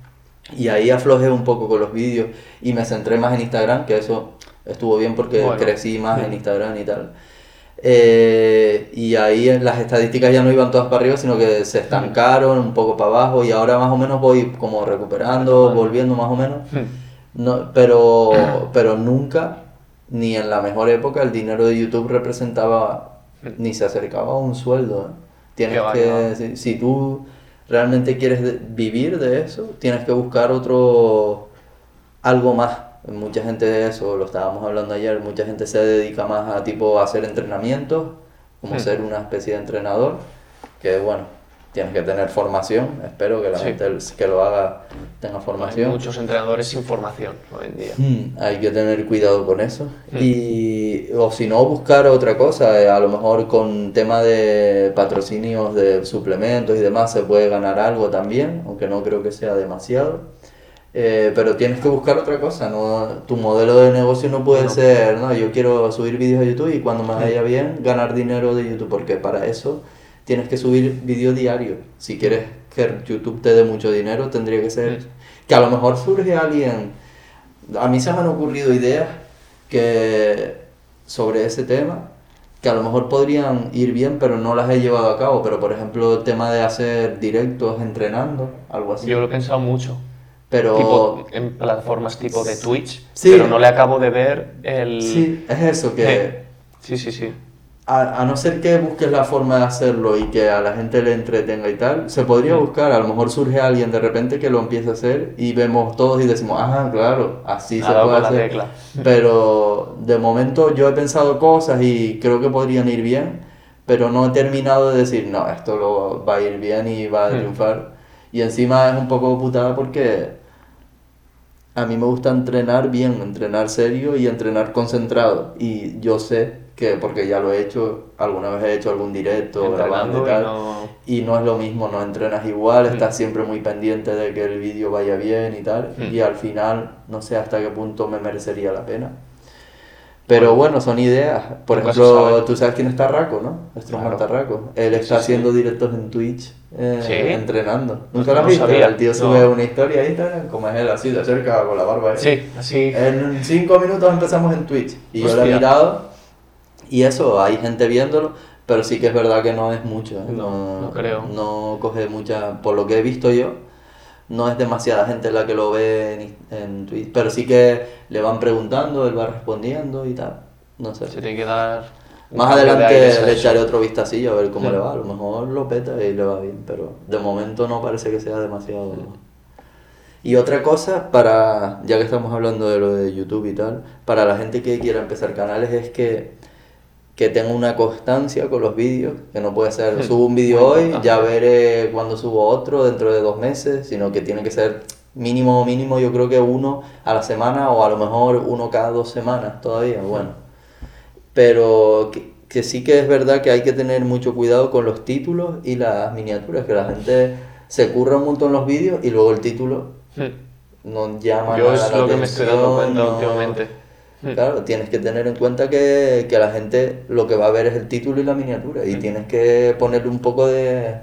Y ahí aflojé un poco con los vídeos y me centré más en Instagram, que eso estuvo bien porque Bueno. crecí más en. Instagram y tal. Eh, y ahí las estadísticas ya no iban todas para arriba, sino que se estancaron un poco para abajo y ahora más o menos voy como recuperando, volviendo más o menos. No, pero, pero nunca, ni en la mejor época, el dinero de YouTube representaba ni se acercaba a un sueldo. ¿eh? Tienes que, si, si tú realmente quieres vivir de eso, tienes que buscar otro, algo más. Mucha gente de eso, lo estábamos hablando ayer, mucha gente se dedica más a tipo a hacer entrenamientos, como Hmm. ser una especie de entrenador, que bueno, tienes que tener formación, espero que la Sí. gente que lo haga tenga Hay formación. muchos entrenadores sin formación hoy en día. Mm, hay que tener cuidado con eso. Mm. Y, o si no, buscar otra cosa. eh, a lo mejor con tema de patrocinios de suplementos y demás se puede ganar algo también, aunque no creo que sea demasiado. Eh, pero tienes que buscar otra cosa. ¿no? Tu modelo de negocio no puede ser, no, yo quiero subir vídeos a YouTube y cuando me vaya bien ganar dinero de YouTube, porque para eso tienes que subir vídeo diario. Si quieres que YouTube te dé mucho dinero, tendría que ser... Mm. Que a lo mejor surge alguien... A mí se me han ocurrido ideas que sobre ese tema que a lo mejor podrían ir bien, pero no las he llevado a cabo. Pero por ejemplo, el tema de hacer directos entrenando, algo así. Yo lo he pensado mucho. Pero Tipo, en plataformas tipo de Twitch, Sí. pero no le acabo de ver el... sí, es eso que Sí, sí, sí. a, a no ser que busques la forma de hacerlo y que a la gente le entretenga y tal, se podría buscar, a lo mejor surge alguien de repente que lo empiece a hacer y vemos todos y decimos, ah, claro, así Ha se puede hacer. tecla. Pero de momento yo he pensado cosas y creo que podrían ir bien, pero no he terminado de decir, no, esto lo va a ir bien y va a triunfar. Y encima es un poco putada porque a mí me gusta entrenar bien, entrenar serio y entrenar concentrado. Y yo sé que, porque ya lo he hecho, alguna vez he hecho algún directo grabando y y tal, no... y no es lo mismo, no entrenas igual, Mm. estás siempre muy pendiente de que el vídeo vaya bien y tal, Mm. y al final no sé hasta qué punto me merecería la pena. Pero bueno, son ideas. Por Nunca ejemplo, tú sabes quién es Tarraco, ¿no? Strongman Claro. Tarraco. Él está Sí, sí. haciendo directos en Twitch eh, ¿Sí? entrenando. No, ¿Nunca lo has no visto? sabía. El tío No. sube una historia a Instagram, como es él, así de cerca, con la barba. ahí. Sí, así... En cinco minutos empezamos en Twitch. Y yo lo he mirado. Y eso, hay gente viéndolo. Pero sí que es verdad que no es mucho. ¿eh? No, no creo. No coge mucha. Por lo que he visto yo, no es demasiada gente la que lo ve en, en Twitch. Pero sí que le van preguntando, él va respondiendo y tal. No sé. Se tiene que dar... Más adelante le echaré otro vistacillo a ver cómo le va. A lo mejor lo peta y le va bien, pero de momento no parece que sea demasiado. Y otra cosa, para ya que estamos hablando de lo de YouTube y tal, para la gente que quiera empezar canales es que, que tenga una constancia con los vídeos, que no puede ser, subo un vídeo hoy, ya veré cuando subo otro dentro de dos meses, sino que tiene que ser mínimo, mínimo, yo creo que uno a la semana o a lo mejor uno cada dos semanas todavía, bueno. Pero que, que sí que es verdad que hay que tener mucho cuidado con los títulos y las miniaturas, que la gente se curra un montón los vídeos y luego el título no llama Yo nada es la lo que me estoy dando atención, cuenta no- últimamente. Claro, tienes que tener en cuenta que, que la gente lo que va a ver es el título y la miniatura y Mm. tienes que ponerle un poco de...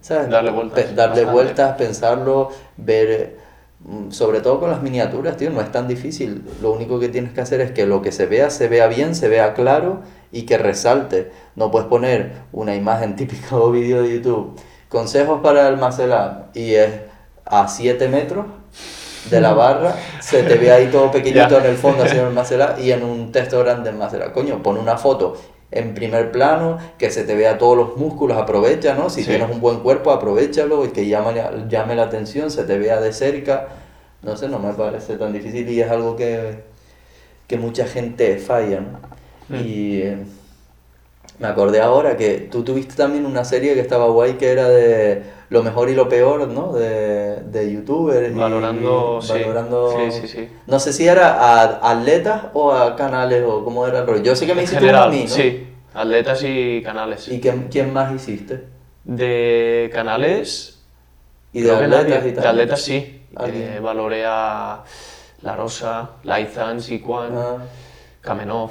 ¿sabes? Darle vueltas, Pe- darle vueltas, pensarlo, ver... mm, Sobre todo con las miniaturas, tío, no es tan difícil. Lo único que tienes que hacer es que lo que se vea, se vea bien, se vea claro y que resalte. No puedes poner una imagen típica o vídeo de YouTube. Consejos para almacenar y es a 7 metros de la barra, se te ve ahí todo pequeñito en el fondo así almacenar y en un texto grande almacenar. Coño, pon una foto en primer plano, que se te vea todos los músculos, aprovecha, ¿no? Si Sí. tienes un buen cuerpo, aprovechalo y que llame, llame la atención, se te vea de cerca. No sé, no me parece tan difícil y es algo que, que mucha gente falla, ¿no? Mm. Y eh, me acordé ahora que tú tuviste también una serie que estaba guay que era de lo mejor y lo peor, ¿no? De, de youtubers. y Valorando, sí. valorando- Sí, sí, sí. No sé si era a atletas o a canales o cómo era el rollo. Yo sé que me En hiciste uno general, a mí, ¿no? sí. Atletas y canales. ¿Y quién, quién más hiciste? De canales... Y de atletas y tal. De atletas sí. Eh, valoré a La Rosa, Laizan, Sikwan, Ah, Kamenov.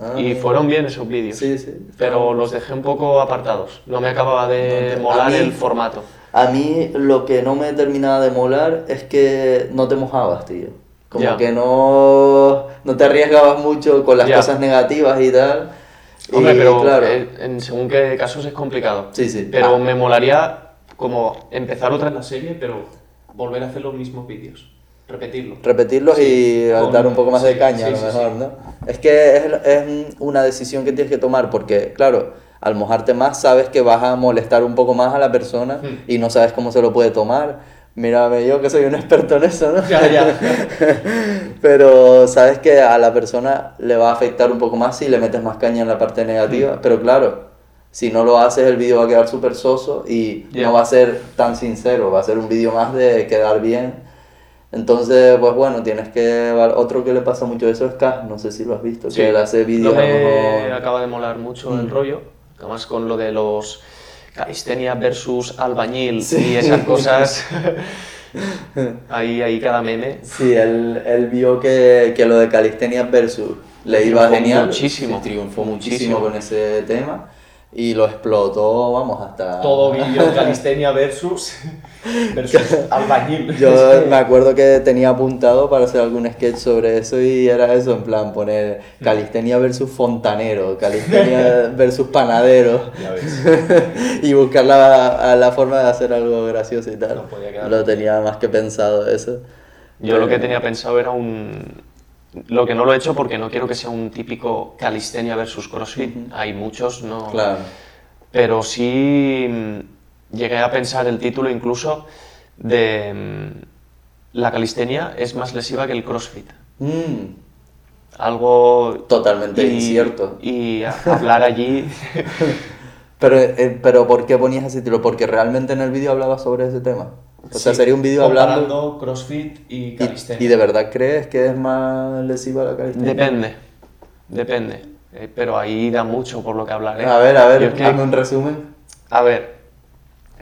Ah, y fueron bien esos vídeos. Sí, sí. Pero los dejé un poco apartados. No me acababa de molar mí- el formato. A mí lo que no me terminaba de molar es que no te mojabas, tío. Como Ya. que no, no te arriesgabas mucho con las Ya. cosas negativas y tal. Hombre, Y, pero claro, eh, en según qué casos es complicado. Sí, sí. Pero Ah. me molaría como empezar otra en la serie, pero volver a hacer los mismos vídeos. Repetirlo. repetirlos Sí, y con- dar un poco más de caña sí, a lo sí, mejor, sí. ¿no? Es que es, es una decisión que tienes que tomar porque, claro, al mojarte más sabes que vas a molestar un poco más a la persona Hmm. y no sabes cómo se lo puede tomar. Mírame yo que soy un experto en eso, ¿no? Ya, ya. Pero sabes que a la persona le va a afectar un poco más si le metes más caña en la parte negativa. Pero claro, si no lo haces el vídeo va a quedar súper soso y no va a ser tan sincero, va a ser un vídeo más de quedar bien. Entonces, pues bueno, tienes que... Otro que le pasa mucho eso es K, no sé si lo has visto, Sí. que él hace vídeos me acaba de molar mucho el Mm. rollo. Además con lo de los calistenia versus albañil Sí. y esas cosas. ahí, ahí cada meme. Sí, él, él vio que, que lo de calistenia versus le iba genial. muchísimo. Triunfó muchísimo Muchísimo. con ese tema y lo explotó, vamos, hasta... Todo vídeo calistenia versus, versus albañil. Yo me acuerdo que tenía apuntado para hacer algún sketch sobre eso y era eso, en plan poner calistenia versus fontanero, calistenia versus panadero Ya ves. y buscar la, la forma de hacer algo gracioso y tal. No podía quedar Lo tenía más que pensado eso. Yo lo que tenía pensado era un, Lo que no lo he hecho porque no quiero que sea un típico calistenia versus CrossFit. Hay muchos, no. Claro. Pero sí mm, llegué a pensar el título incluso de mm, la calistenia es más lesiva que el CrossFit. Mm, Algo totalmente y, incierto. Y hablar allí Pero, eh, pero ¿por qué ponías ese título? Porque realmente en el vídeo hablaba sobre ese tema. O sea, Sí, sería un vídeo hablando... CrossFit y calistenia. y de verdad crees que es más lesiva la calistenia? depende, depende. Eh, pero ahí da mucho por lo que hablar. ¿eh? A ver, a ver, es que- hazme un resumen. A ver,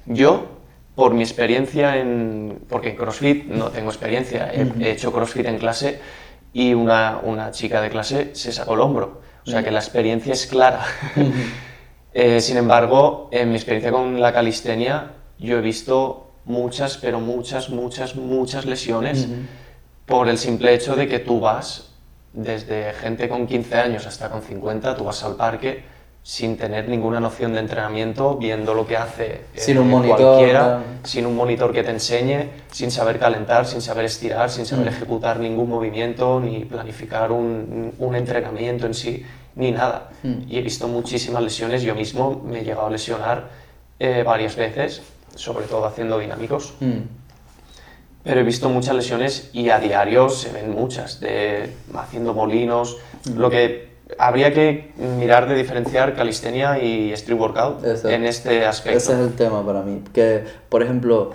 yo, por mi experiencia en. Porque en CrossFit no tengo experiencia, he, he hecho CrossFit en clase y una, una chica de clase se sacó el hombro. O sea que la experiencia es clara. Eh, sin embargo, en mi experiencia con la calistenia, yo he visto muchas, pero muchas, muchas, muchas lesiones por el simple hecho de que tú vas desde gente con 15 años hasta con 50, tú vas al parque sin tener ninguna noción de entrenamiento, viendo lo que hace eh, Sin un monitor, cualquiera, sin un monitor que te enseñe, sin saber calentar, sin saber estirar, sin saber ejecutar ningún movimiento, ni planificar un, un entrenamiento en sí, ni nada. Y he visto muchísimas lesiones, yo mismo me he llegado a lesionar eh, varias veces, sobre todo haciendo dinámicos. Mm. Pero he visto muchas lesiones y a diario se ven muchas, de haciendo molinos. Lo que habría que mirar de diferenciar calistenia y street workout en este aspecto. Ese es el tema para mí. Que, por ejemplo,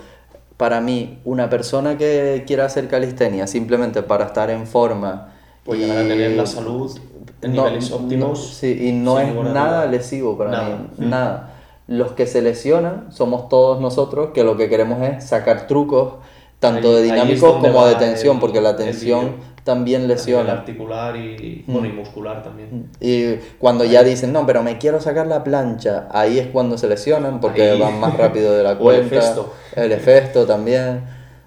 para mí, una persona que quiera hacer calistenia simplemente para estar en forma Pues y llegar a tener la salud en No, niveles óptimos. no, sí, y no es nada duda. lesivo para Nada. mí, Mm. nada. Los que se lesionan somos todos nosotros que lo que queremos es sacar trucos, tanto Ahí- de dinámicos como de tensión, el- porque la tensión también lesiona. articular y, bueno, y muscular también. Y cuando ya dicen, no, pero me quiero sacar la plancha, ahí es cuando se lesionan porque Ahí. van más rápido de la O el cuenta. efesto. El efesto también.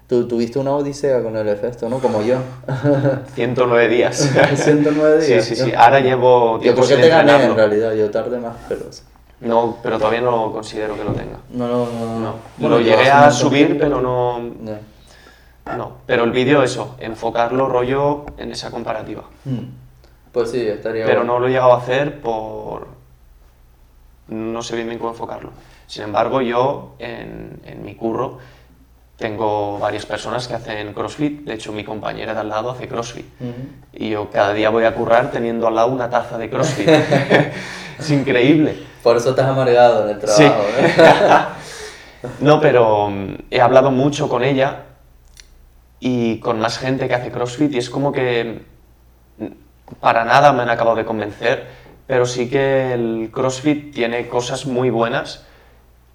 Tú tuviste una odisea con el efesto, ¿no? Como yo. 109 días. 109 días. Sí, sí, sí. Yo- Ahora llevo Yo tiempo creo que te gané en realidad, yo tardé más, pero... sí. No, pero todavía no considero que lo tenga. No, no, no. No. Bueno, lo llegué a subir, pero no, Ya. no. Pero el vídeo, eso, enfocarlo rollo en esa comparativa. Mm. Pues sí, estaría Pero bueno. no lo he llegado a hacer por... No sé bien bien cómo enfocarlo. Sin embargo, yo en, en mi curro tengo varias personas que hacen CrossFit. De hecho, mi compañera de al lado hace CrossFit. Ujú. Y yo cada día voy a currar teniendo al lado una taza de CrossFit. es increíble. Por eso estás amargado en el trabajo, ¿eh? No, pero mm, he hablado mucho con ella y con más gente que hace CrossFit y es como que mm, para nada me han acabado de convencer, pero sí que el CrossFit tiene cosas muy buenas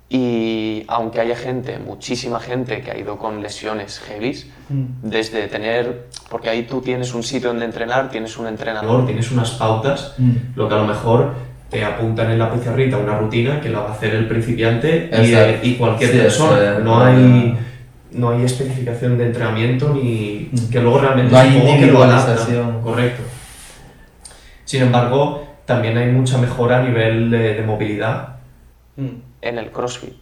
y aunque haya gente, muchísima gente que ha ido con lesiones heavies, desde tener, porque ahí tú tienes un sitio donde entrenar, tienes un entrenador, Tienes unas pautas, Mm. lo que a lo mejor te apuntan en la pizarrita una rutina que la va a hacer el principiante y, y cualquier Sí, persona. no, hay, no hay especificación de entrenamiento ni que luego realmente No hay que lo adaptan. Correcto. Sin embargo, también hay mucha mejora a nivel de, de movilidad. Mm. en el CrossFit.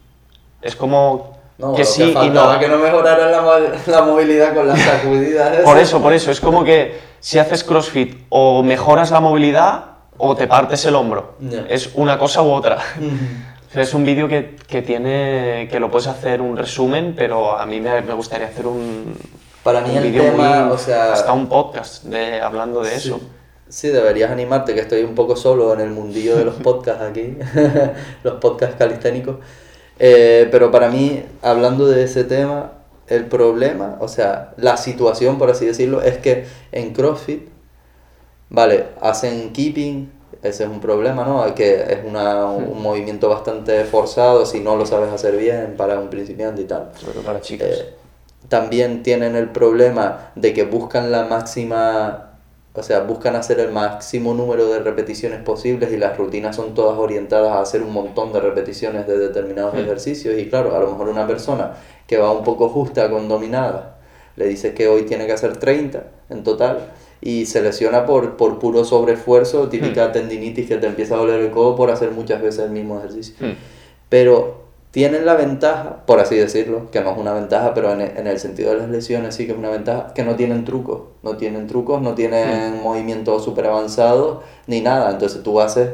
Es como No, que lo sí y faltaba no. que no mejoraran la, la movilidad con las sacudidas. Por eso, por eso. Es como que si haces CrossFit o mejoras la movilidad o te partes el hombro. Es una cosa u otra. Mm. Es un vídeo que, que tiene que lo puedes hacer un resumen, pero a mí me, me gustaría hacer un Para mí un el tema, muy- o sea- hasta un podcast de hablando de Sí. eso. Sí, deberías animarte, que estoy un poco solo en el mundillo de los podcasts aquí, los podcasts calisténicos. Eh, pero para mí, hablando de ese tema, el problema, o sea, la situación, por así decirlo, es que en CrossFit, vale, hacen keeping, ese es un problema, ¿no? Que es una, un movimiento bastante forzado si no lo sabes hacer bien para un principiante y tal. Sobre todo para chicas. Eh, también tienen el problema de que buscan la máxima, o sea, buscan hacer el máximo número de repeticiones posibles y las rutinas son todas orientadas a hacer un montón de repeticiones de determinados Mm. ejercicios y claro, a lo mejor una persona que va un poco justa con dominada, le dices que hoy tiene que hacer 30 en total y se lesiona por, por puro sobreesfuerzo, típica tendinitis que te empieza a doler el codo por hacer muchas veces el mismo ejercicio. Hmm. Pero tienen la ventaja, por así decirlo, que no es una ventaja, pero en, e- en el sentido de las lesiones sí que es una ventaja, que no tienen trucos, no tienen trucos, no tienen movimientos súper avanzados, ni nada. Entonces tú haces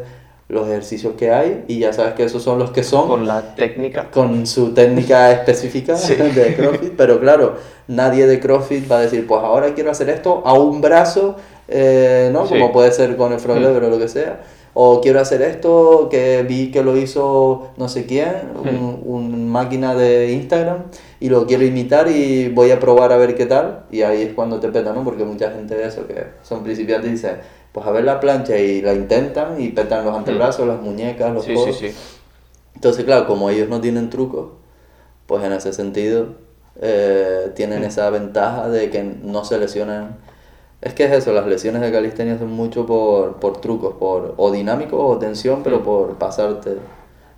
los ejercicios que hay y ya sabes que esos son los que son Con la técnica. con su técnica específica Sí. de CrossFit, pero claro, nadie de CrossFit va a decir, pues ahora quiero hacer esto a un brazo, eh, ¿no? Sí. Como puede ser con el front Mm. lever o lo que sea. O quiero hacer esto que vi que lo hizo no sé quién, un, un máquina de Instagram, y lo quiero imitar y voy a probar a ver qué tal. Y ahí es cuando te peta, ¿no? Porque mucha gente de eso que son principiantes dice, pues a ver la plancha y la intentan y petan los antebrazos, las muñecas, los Sí, sí, codos. sí. Entonces, claro, como ellos no tienen trucos, pues en ese sentido eh, tienen esa ventaja de que no se lesionan. Es que es eso, las lesiones de calistenia son mucho por, por trucos, por o dinámicos o tensión, pero por pasarte, Sí,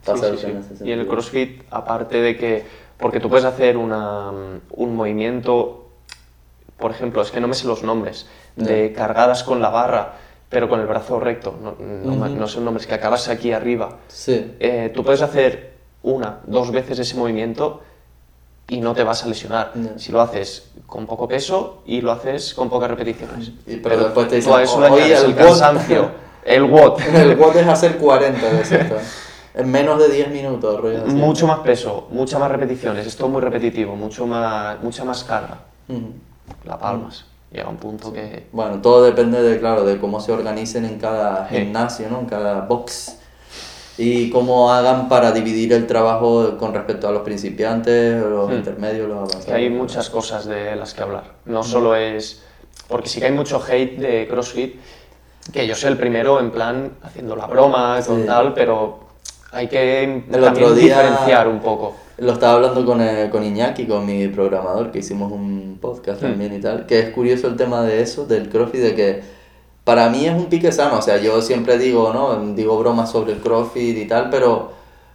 pasarte sí, sí. en ese. Y el CrossFit, aparte de que, porque tú puedes hacer una, un movimiento, por ejemplo, es que no me sé los nombres, de cargadas con la barra, pero con el brazo recto, no, no, me- Ujú. no los nombres, que acabas aquí arriba. Sí, Eh, tú puedes hacer una, dos veces ese movimiento y no te vas a lesionar. Ya. Si lo haces con poco peso y lo haces con pocas repeticiones. Y- pero después te dicen, eso le "Oye, el el WOD". cansancio, el WOD. el WOD es hacer 40 veces esto. En menos de 10 minutos, rollo. Mucho más peso, muchas más repeticiones, esto es muy repetitivo, mucho más, mucha más carga. Ujú. La palmas. Llega un punto que. Bueno, todo depende de, claro, de cómo se organicen en cada Sí. gimnasio, ¿no? En cada box. Y cómo hagan para dividir el trabajo con respecto a los principiantes, los Hmm. intermedios, los avanzados. que hay muchas cosas de las que hablar. No solo es. Porque sí que hay mucho hate de CrossFit, que yo soy el primero en plan haciendo la broma, con tal, pero hay que El también otro día- diferenciar un poco. Lo estaba hablando con, eh, con Iñaki, con mi programador, que hicimos un podcast Hmm. también y tal, que es curioso el tema de eso, del CrossFit, de que para mí es un pique sano, o sea, yo siempre digo, ¿no? Digo bromas sobre el CrossFit y tal, pero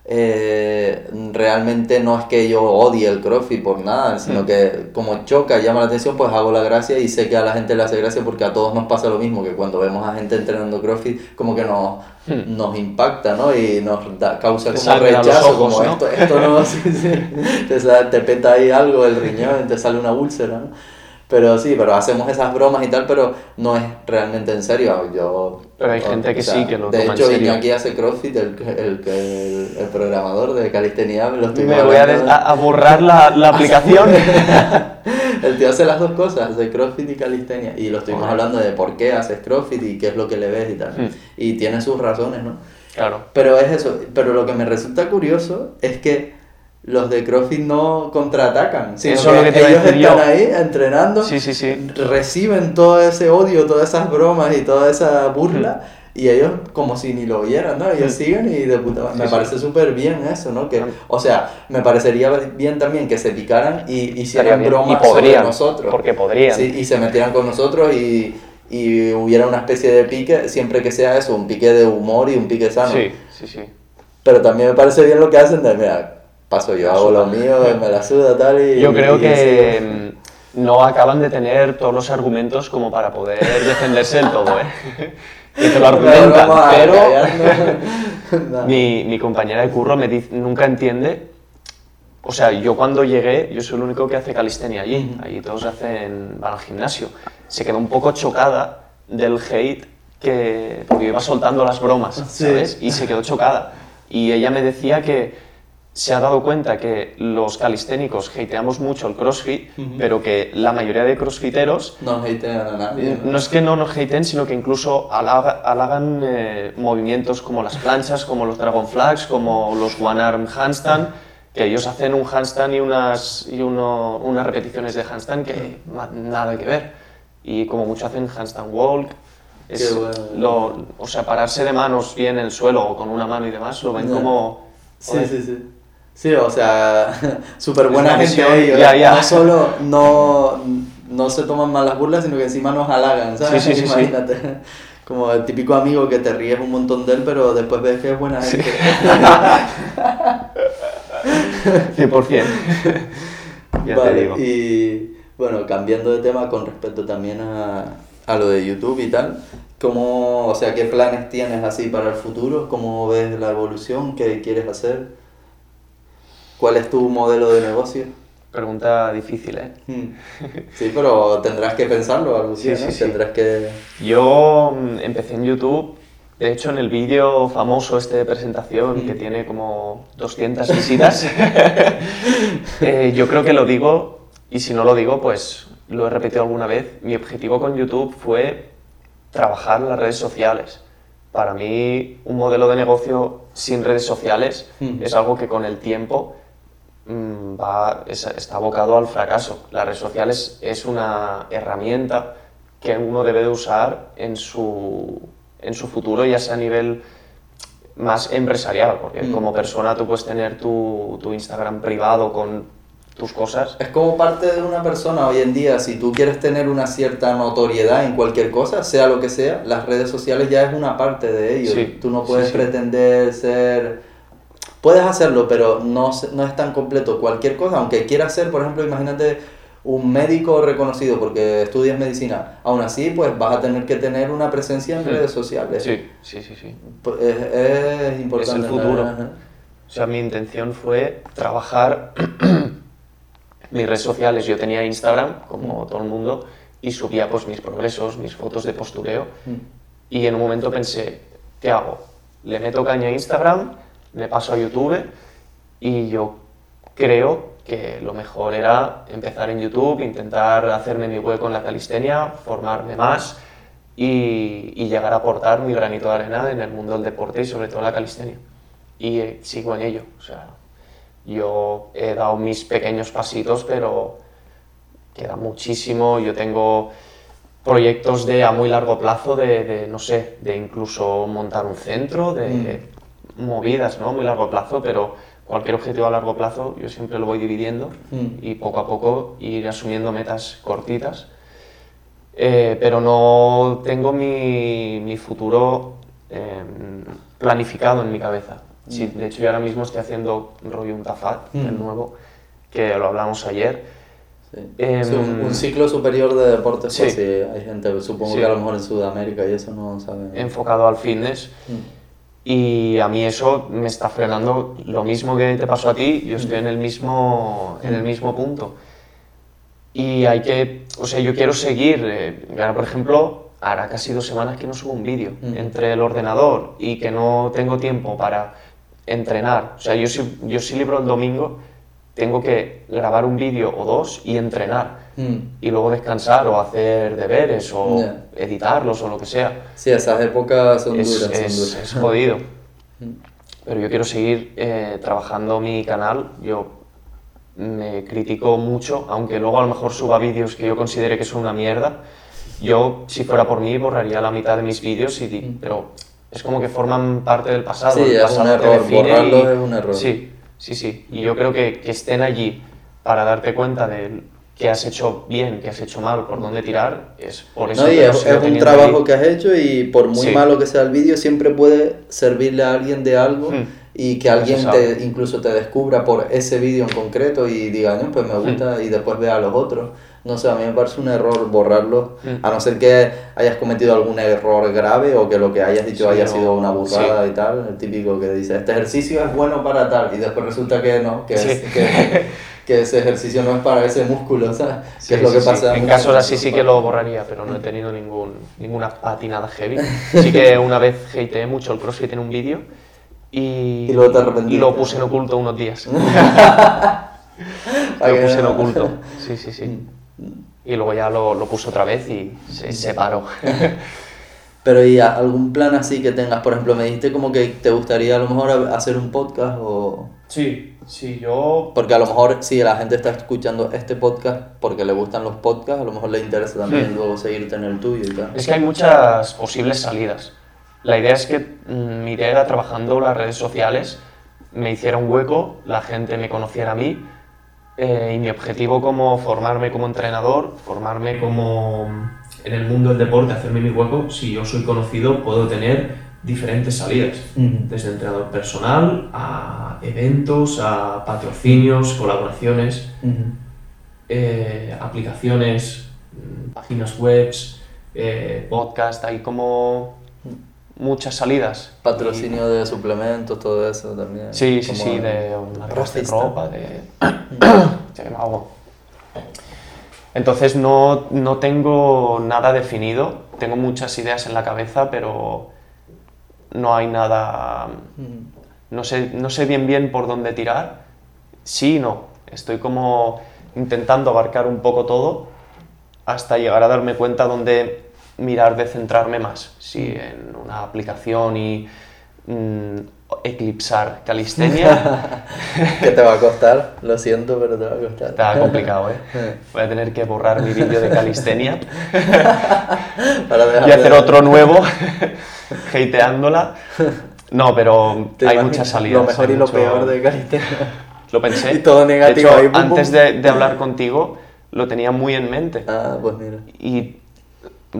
eh, realmente no es que yo odie el CrossFit por nada, sino que como choca, llama la atención, pues hago la gracia y sé que a la gente le hace gracia porque a todos nos pasa lo mismo, que cuando vemos a gente entrenando CrossFit, como que nos, Hmm. nos impacta, ¿no? Y nos da, causa Te como rechazo, ojos, como ¿no? esto, esto no, sí, sí. Te, sa- te peta ahí algo el riñón, te sale una úlcera, ¿no? Pero sí, pero hacemos esas bromas y tal, pero no es realmente en serio. Yo, Pero hay gente que sí, que lo De toma en hecho, serio. Iñaki hace CrossFit, el, el, el, el programador de calistenia, me lo estoy Me voy a, a- borrar la, la aplicación. El tío hace las dos cosas, hace CrossFit y calistenia. Y lo estuvimos hablando de por qué haces CrossFit y qué es lo que le ves y tal. Hmm. Y tiene sus razones, ¿no? claro. Pero es eso, pero lo que me resulta curioso es que los de CrossFit no contraatacan, sino Eso es lo que te iba a ellos están yo. ahí entrenando, Sí, sí, sí. reciben todo ese odio, todas esas bromas y toda esa burla y ellos como si ni lo oyeran, ¿no? Ellos Mm. siguen y de puta madre. Me parece súper bien eso, ¿no? Que, Mm. o sea, me parecería bien también que se picaran y hicieran bromas Y podrían, sobre nosotros. porque podrían. Y se metieran con nosotros y, y hubiera una especie de pique, siempre que sea eso, un pique de humor y un pique sano. Sí, sí, sí. Pero también me parece bien lo que hacen de, mira, paso yo, hago lo mío, me la suda tal y... Yo creo y que mm, no acaban de tener todos los argumentos como para poder defenderse del todo, ¿eh? Que te lo argumentan, pero. No. mi, mi compañera de curro me dice, nunca entiende. O sea, yo cuando llegué, yo soy el único que hace calistenia allí. Allí todos hacen, van al gimnasio. Se quedó un poco chocada del hate que. Porque iba soltando las bromas, Sí. ¿sabes? Y se quedó chocada. Y ella me decía que se ha dado cuenta que los calisténicos hateamos mucho el crossfit, Ujú. pero que la mayoría de crossfiteros No hatean a nadie. no es que no nos haten, sino que incluso halaga- halagan eh, movimientos como las planchas, como los dragon flags, como los one arm handstand, que ellos hacen un handstand y unas, y uno- unas repeticiones de handstand que nada que ver. Y como mucho hacen handstand walk. Es bueno. lo- o sea, pararse de manos bien en el suelo o con una mano y demás, lo ven como... Sí, sí, sí. Sí, o sea, súper buena gente ellos. ya, ya. No solo no, no se toman mal las burlas, sino que encima nos halagan, ¿sabes? Sí, sí, sí, sí. Imagínate. Como el típico amigo que te ríes un montón de él, pero después ves que es buena gente. 100%. ya Vale, te digo. Y bueno, cambiando de tema con respecto también a, a lo de YouTube y tal, ¿cómo, o sea, qué planes tienes así para el futuro? ¿Cómo ves la evolución? ¿Qué quieres hacer? ¿Cuál es tu modelo de negocio? Pregunta difícil, ¿eh? Hmm. Sí, pero tendrás que pensarlo algo así, Sí, sí, sí. Tendrás que... Yo mm, empecé en YouTube, de hecho en el vídeo famoso este de presentación que tiene como 200 visitas, eh, yo creo que lo digo y si no lo digo pues lo he repetido alguna vez, mi objetivo con YouTube fue trabajar las redes sociales. Para mí un modelo de negocio sin redes sociales Mm. es algo que con el tiempo va, es- está abocado al fracaso. Las redes sociales es una herramienta que uno debe de usar en su, en su futuro, ya sea a nivel más empresarial, porque Mm. como persona tú puedes tener tu, tu Instagram privado con tus cosas. Es como parte de una persona hoy en día, si tú quieres tener una cierta notoriedad en cualquier cosa, sea lo que sea, las redes sociales ya es una parte de ello. Sí, tú no sí, puedes sí. pretender ser... Puedes hacerlo, pero no, no es tan completo. Cualquier cosa, aunque quieras ser, por ejemplo, imagínate un médico reconocido porque estudias medicina, aún así pues vas a tener que tener una presencia en Hmm. redes sociales. Sí, sí, sí, sí. Pues, Es, es importante. Es el futuro. Ajá. O sea, mi intención fue trabajar mis redes sociales. Yo tenía Instagram, como todo el mundo, y subía pues mis progresos, mis fotos de postureo. Y en un momento pensé, ¿qué hago? Le meto caña a Instagram, me paso a YouTube y yo creo que lo mejor era empezar en YouTube, intentar hacerme mi hueco en la calistenia, formarme más y, y llegar a aportar mi granito de arena en el mundo del deporte y sobre todo la calistenia. Y eh, sigo en ello. O sea, yo he dado mis pequeños pasitos, pero queda muchísimo. Yo tengo proyectos de a muy largo plazo, de, de, no sé, de incluso montar un centro, de movidas, ¿no? Muy largo plazo, pero cualquier objetivo a largo plazo yo siempre lo voy dividiendo Mm. y poco a poco ir asumiendo metas cortitas. Eh, pero no tengo mi, mi futuro eh, planificado en mi cabeza. Sí, de hecho, yo ahora mismo estoy haciendo rollo un tafat, el Mm. nuevo, que lo hablamos ayer. Sí. Em, Sí, un, un ciclo superior de deportes, sí. pues sí, hay gente, supongo que a lo mejor en Sudamérica y eso no saben. enfocado al fitness. Mm. Y a mí eso me está frenando lo mismo que te pasó a ti, yo estoy en el mismo, en el mismo punto. Y hay que, o sea, yo quiero seguir, eh, ahora, por ejemplo, hará casi dos semanas que no subo un vídeo Mm. entre el ordenador y que no tengo tiempo para entrenar. O sea, yo si, yo si libro el domingo, tengo que grabar un vídeo o dos y entrenar. Mm. Y luego descansar o hacer deberes o Ya. editarlos o lo que sea Sí, esas épocas son es, duras, es- son duras. es jodido. Mm. Pero yo quiero seguir eh, trabajando mi canal. Yo me critico mucho, aunque luego a lo mejor suba vídeos que yo considere que son una mierda. Yo, si fuera por mí, borraría la mitad de mis vídeos, y, di- pero es como que forman parte del pasado. Sí, el es pasado un te error, define borrarlos y- es un error. Sí, sí, sí. Y yo creo que, que estén allí para darte cuenta de qué has hecho bien, qué has hecho mal, por dónde tirar, es por eso No, y es, un trabajo ahí. que has hecho y por muy Sí. malo que sea el vídeo, siempre puede servirle a alguien de algo Hmm. y que alguien te, incluso te descubra por ese vídeo en concreto y diga, no, pues me gusta y después vea los otros. No sé, a mí me parece un error borrarlos, Hmm. a no ser que hayas cometido algún error grave o que lo que hayas dicho Sí, haya o- sido una burrada sí. y tal, el típico que dice, este ejercicio es bueno para tal y después resulta que no, que, Sí. es- que, que ese ejercicio no es para ese músculo, ¿sabes? Que es lo que pasa. En casos así sí que lo borraría, pero no he tenido ningún, ninguna patinada heavy. Sí que una vez hateé mucho el CrossFit en un vídeo y, Y luego te arrepentiste. lo puse en oculto unos días. Lo puse en no- oculto, sí, sí, sí. Y luego ya lo, lo puse otra vez y se separó. Pero ¿y a- algún plan así que tengas? Por ejemplo, me dijiste como que te gustaría a lo mejor hacer un podcast o... Sí, sí, yo Porque a lo mejor si la gente está escuchando este podcast porque le gustan los podcasts, a lo mejor le interesa también Hmm. luego seguirte en el tuyo y tal. Es que hay muchas posibles salidas. La idea es que mm, mi idea era trabajando las redes sociales, me hiciera un hueco, la gente me conociera a mí eh, y mi objetivo como formarme como entrenador, formarme como... en el mundo del deporte, hacerme mi hueco, si yo soy conocido, puedo tener diferentes salidas. Desde entrenador personal a eventos, a patrocinios, colaboraciones, eh, aplicaciones, mm, páginas web, eh, podcast, hay como muchas salidas. Patrocinio de suplementos, todo eso también. Sí, sí, sí, de de ropa, de... Hago. Entonces no, no tengo nada definido, tengo muchas ideas en la cabeza, pero no hay nada... No sé, no sé bien bien por dónde tirar. Sí y no. Estoy como intentando abarcar un poco todo hasta llegar a darme cuenta dónde mirar de centrarme más. Si en una aplicación y mm, eclipsar calistenia, ¿Qué te va a costar? Lo siento, pero te va a costar. está complicado, ¿eh? Voy a tener que borrar mi vídeo de calistenia Para y hacer otro nuevo, hateándola. No, pero ¿Te hay muchas salidas. Lo mejor y lo mucho- peor de calistenia. Lo pensé. Y todo negativo hecho, ahí, pum, antes pum. de, de hablar contigo, lo tenía muy en mente. Ah, pues mira. Y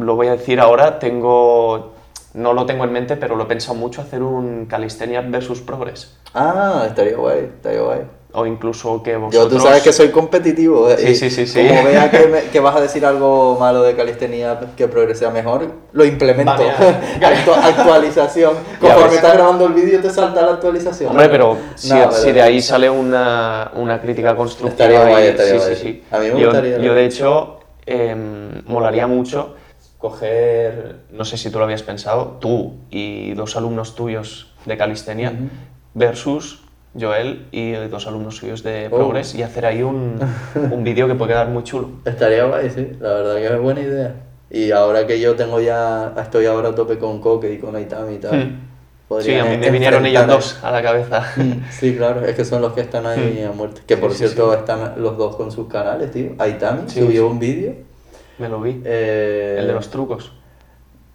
lo voy a decir ahora, tengo... No lo tengo en mente, pero lo he pensado mucho hacer un calistenia versus progress. Ah, estaría guay, estaría guay. O incluso que Yo, vosotros... tú sabes que soy competitivo. eh, Sí, sí, sí, sí. Como vea que, me- que vas a decir algo malo de calistenia que progresea mejor, lo implemento. Actu- actualización. Conforme estás grabando el vídeo, te salta la actualización. Hombre, pero si, No, si pero- de ahí sale una, una crítica constructiva... Estaría guay, estaría sí, guay. sí, sí. A mí me yo, gustaría, la Yo, de hecho, em, molaría mucho coger, no sé si tú lo habías pensado, tú y dos alumnos tuyos de calistenia versus Joel y dos alumnos suyos de Oh. Progress y hacer ahí un, un vídeo que puede quedar muy chulo. Estaría guay, sí. La verdad que es buena idea. Y ahora que yo tengo ya, estoy ahora a tope con Coque y con Aitami y tal. Hmm. Sí, a mí me vinieron ellos dos a la cabeza. Sí, claro, es que son los que están ahí a muerte. Que por Hmm. Sí, cierto sí. están los dos con sus canales, tío. Aitami subió un vídeo. Me lo vi. eh, El de los trucos.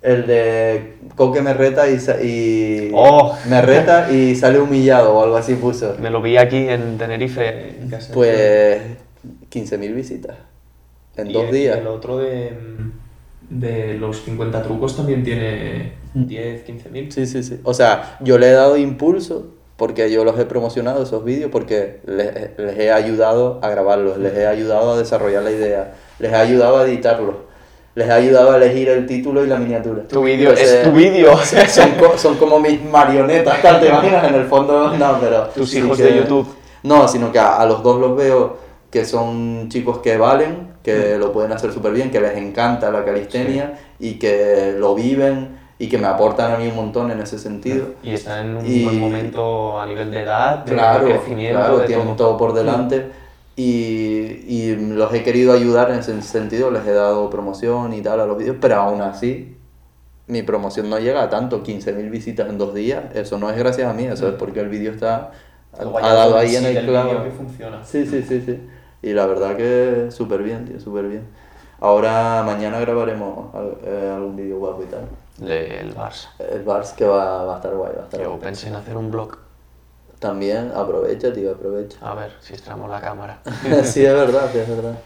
El de Coque me reta y, sa- y Oh. me reta y sale humillado o algo así puso. Me lo vi aquí en Tenerife. Pues 15.000 visitas en Y dos el- días. El otro de, de los 50 trucos también tiene 10, 15 mil. Sí, sí, sí. O sea, yo le he dado impulso porque yo los he promocionado esos vídeos porque les, les he ayudado a grabarlos, les he ayudado a desarrollar la idea, les he ayudado a editarlos, les he ayudado a elegir el título y la miniatura. Tu vídeo, es tu vídeo. Son, son como mis marionetas, tal, ¿te imaginas? En el fondo, no, pero... Tus sí hijos que- de YouTube. No, sino que a, a los dos los veo que son chicos que valen, que lo pueden hacer súper bien, que les encanta la calistenia y que lo viven y que me aportan a mí un montón en ese sentido. Y están en un Y- buen momento a nivel de edad, de Claro, crecimiento, claro, de tienen todo. todo por delante. Y, y los he querido ayudar en ese sentido, les he dado promoción y tal a los vídeos, pero aún así mi promoción no llega a tanto, 15.000 visitas en dos días, eso no es gracias a mí, eso es porque el vídeo está ha dado ahí en el del clavo. vídeo que funciona. Sí, sí, sí, sí. Y la verdad que súper bien, tío, súper bien. Ahora, mañana grabaremos eh, algún vídeo guapo y tal. Del Barça. El Bars que va, va a estar guay, va a estar Yo guay. pensé en hacer un blog. También aprovecha, tío, aprovecha. A ver si estrenamos la cámara. sí, es verdad, sí, es verdad.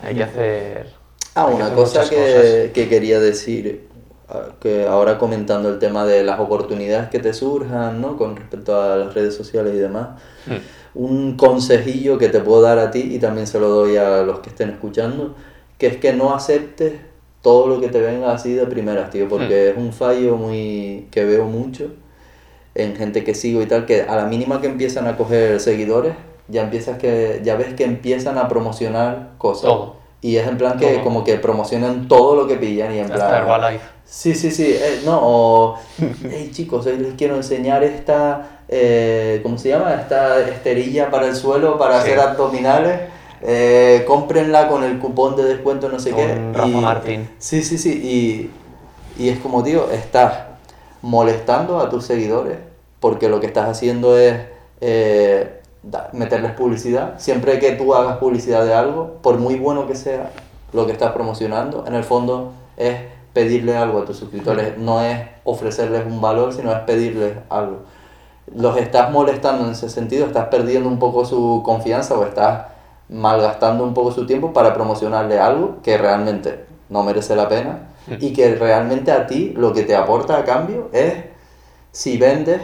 Hay que hacer. Ah, hay que una hacer cosa que, que quería decir, ah, que ahora comentando el tema de las oportunidades que te surjan, ¿no? Con respecto a las redes sociales y demás, cosas. un consejillo que te puedo dar a ti y también se lo doy a los que estén escuchando, que es que no aceptes todo lo que te venga así de primeras, tío, porque es un fallo muy que veo mucho en gente que sigo y tal, que a la mínima que empiezan a coger seguidores, ya empiezas que ya ves que empiezan a promocionar cosas. Todo. Y es en plan que Todo. como que promocionan todo lo que pillan y en Hasta plan... Herbalife. Sí, sí, sí, eh, no, o, hey chicos, hoy les quiero enseñar esta, eh, ¿cómo se llama? Esta esterilla para el suelo para Sí. hacer abdominales, eh, cómprenla con el cupón de descuento no sé qué. Con Rafa y- Martín. Sí, sí, sí, y, y es como, tío, estás molestando a tus seguidores porque lo que estás haciendo es eh, meterles publicidad. Siempre que tú hagas publicidad de algo, por muy bueno que sea lo que estás promocionando, en el fondo es pedirle algo a tus suscriptores, no es ofrecerles un valor, sino es pedirles algo. Los estás molestando en ese sentido, estás perdiendo un poco su confianza o estás malgastando un poco su tiempo para promocionarle algo que realmente no merece la pena y que realmente a ti lo que te aporta a cambio es si vendes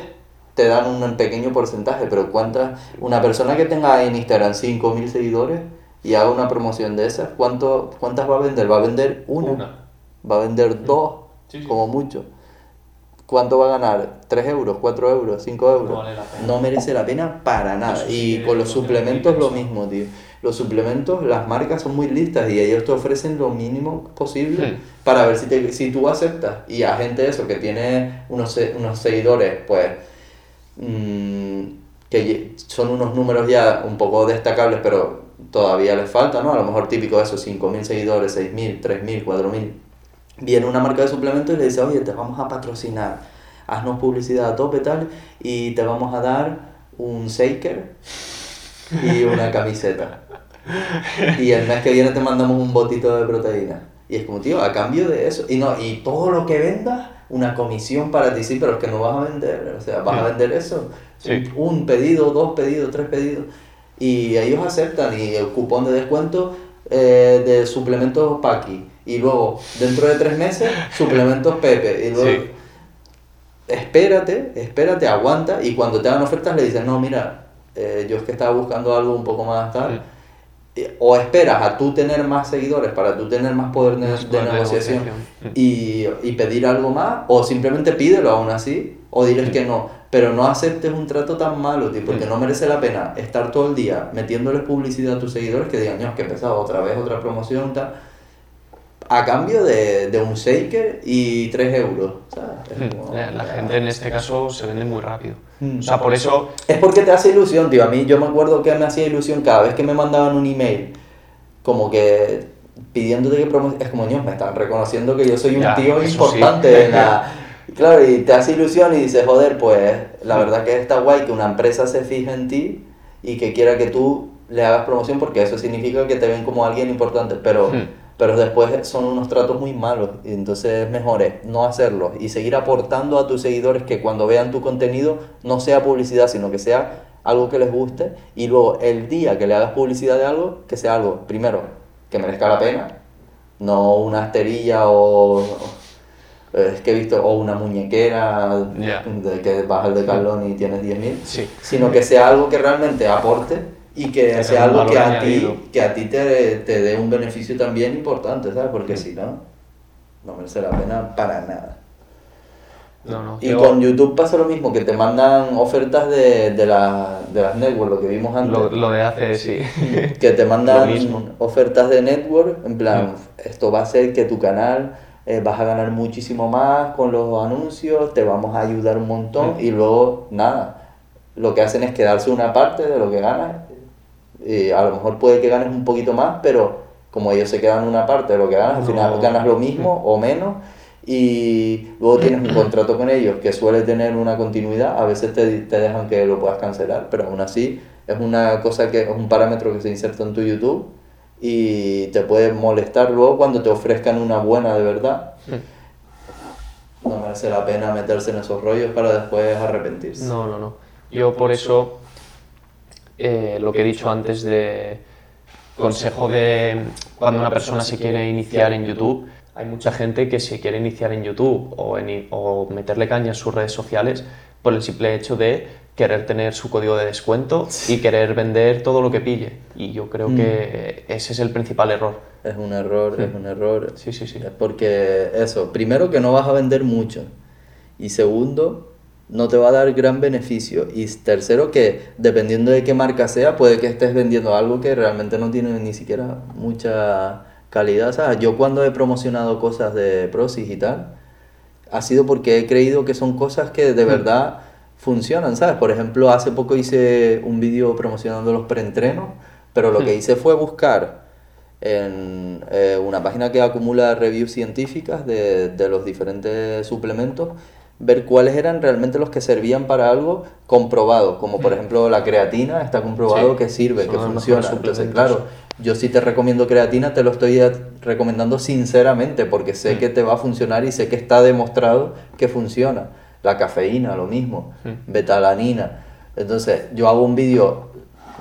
te dan un pequeño porcentaje, pero cuántas una persona que tenga en Instagram 5000 seguidores y haga una promoción de esas, ¿cuánto, ¿cuántas va a vender? Va a vender una, Una. va a vender dos, Sí, sí. como mucho. ¿cuánto va a ganar? ¿3 euros? ¿4 euros? ¿5 euros? No vale la pena. No merece la pena para nada. Eso y con los lo suplementos lo mismo, tío. Los suplementos, las marcas son muy listas y ellos te ofrecen lo mínimo posible Hmm. para ver si, te, si tú aceptas. Y a gente eso que tiene unos, unos seguidores, pues, mm, que son unos números ya un poco destacables, pero todavía les falta, ¿no? A lo mejor típico de esos 5.000 seguidores, 6.000, 3.000, 4.000. Viene una marca de suplementos y le dice, oye, te vamos a patrocinar, haznos publicidad a tope tal, y te vamos a dar un shaker y una camiseta. Y el mes que viene te mandamos un botito de proteína. Y es como, tío, a cambio de eso. Y no, y todo lo que vendas, una comisión para ti, sí, pero es que no vas a vender. O sea, vas a vender eso. Sí. Un pedido, dos pedidos, tres pedidos. Y ellos aceptan. Y el cupón de descuento eh, de suplementos Paki. Y luego, dentro de tres meses, suplementos Pepe. Y luego, Sí. espérate, espérate, aguanta. Y cuando te hagan ofertas, le dices, no, mira, eh, yo es que estaba buscando algo un poco más tal. O esperas a tú tener más seguidores para tú tener más poder de, Más de poder de negociación negociación. Y, y pedir algo más, o simplemente pídelo aún así, o diles que no, pero no aceptes un trato tan malo, tío, porque Mm. no merece la pena estar todo el día metiéndoles publicidad a tus seguidores que digan, Dios, que pesado, otra vez otra promoción, tal, a cambio de, de un shaker y 3 euros. ¿sabes? Es como. La, gente en este caso se vende muy rápido. Mm. O sea, por eso Es porque te hace ilusión, tío. A mí yo me acuerdo que me hacía ilusión cada vez que me mandaban un email, como que pidiéndote que promo Es como, Dios, me están reconociendo que yo soy un Ya, tío importante sí. en la... Claro, y te hace ilusión y dices, joder, pues la verdad que está guay que una empresa se fije en ti y que quiera que tú le hagas promoción porque eso significa que te ven como alguien importante, pero, Hmm. Pero después son unos tratos muy malos y entonces es mejor es no hacerlo y seguir aportando a tus seguidores que cuando vean tu contenido no sea publicidad, sino que sea algo que les guste y luego el día que le hagas publicidad de algo, que sea algo, primero, que merezca la pena, no una esterilla o... Es que he visto, o una muñequera Ya. de que vas al Decathlon y tienes 10.000, Sí. sino que sea algo que realmente aporte y que Que sea algo que a ti, que a ti te, te dé un beneficio también importante, ¿sabes? Porque si no, no merece la pena para nada. No, no. Y con YouTube pasa lo mismo, que te mandan ofertas de, de, la- de las networks, lo que vimos antes. lo, lo de hace, sí. que te mandan ofertas de network, en plan, Mm. esto va a hacer que tu canal eh, vas a ganar muchísimo más con los anuncios, te vamos a ayudar un montón Mm. y luego nada, lo que hacen es quedarse una parte de lo que ganas y a lo mejor puede que ganes un poquito más, pero como ellos se quedan una parte de lo que ganas, al No. final ganas lo mismo o menos y luego tienes un contrato con ellos que suele tener una continuidad, a veces te, te dejan que lo puedas cancelar, pero aún así es una cosa que es un parámetro que se inserta en tu YouTube y te puede molestar luego cuando te ofrezcan una buena de verdad. No merece la pena meterse en esos rollos para después arrepentirse. No, no, no. Yo por eso, eh, lo que he dicho antes de consejo de cuando una persona se quiere iniciar en YouTube, hay mucha gente que se quiere iniciar en YouTube o, en, o meterle caña en sus redes sociales por el simple hecho de querer tener su código de descuento y querer vender todo lo que pille. Y yo creo que ese es el principal error. Es un error, es un error. Sí, sí, sí. Porque eso, primero que no vas a vender mucho. Y segundo, no te va a dar gran beneficio. Y tercero que dependiendo de qué marca sea, puede que estés vendiendo algo que realmente no tiene ni siquiera mucha calidad. ¿sabes? Yo cuando he promocionado cosas de Prosis y tal, ha sido porque he creído que son cosas que de verdad funcionan, ¿sabes? Por ejemplo, hace poco hice un vídeo promocionando los preentrenos, pero lo que hice fue buscar en eh, una página que acumula reviews científicas de, de los diferentes suplementos, ver cuáles eran realmente los que servían para algo comprobado, como por ejemplo la creatina, está comprobado Sí, que sirve, que funciona. Entonces, claro, yo sí te recomiendo creatina, te lo estoy recomendando sinceramente, porque sé Mm. que te va a funcionar y sé que está demostrado que funciona. La cafeína, lo mismo, Mm. betalanina. Entonces, yo hago un vídeo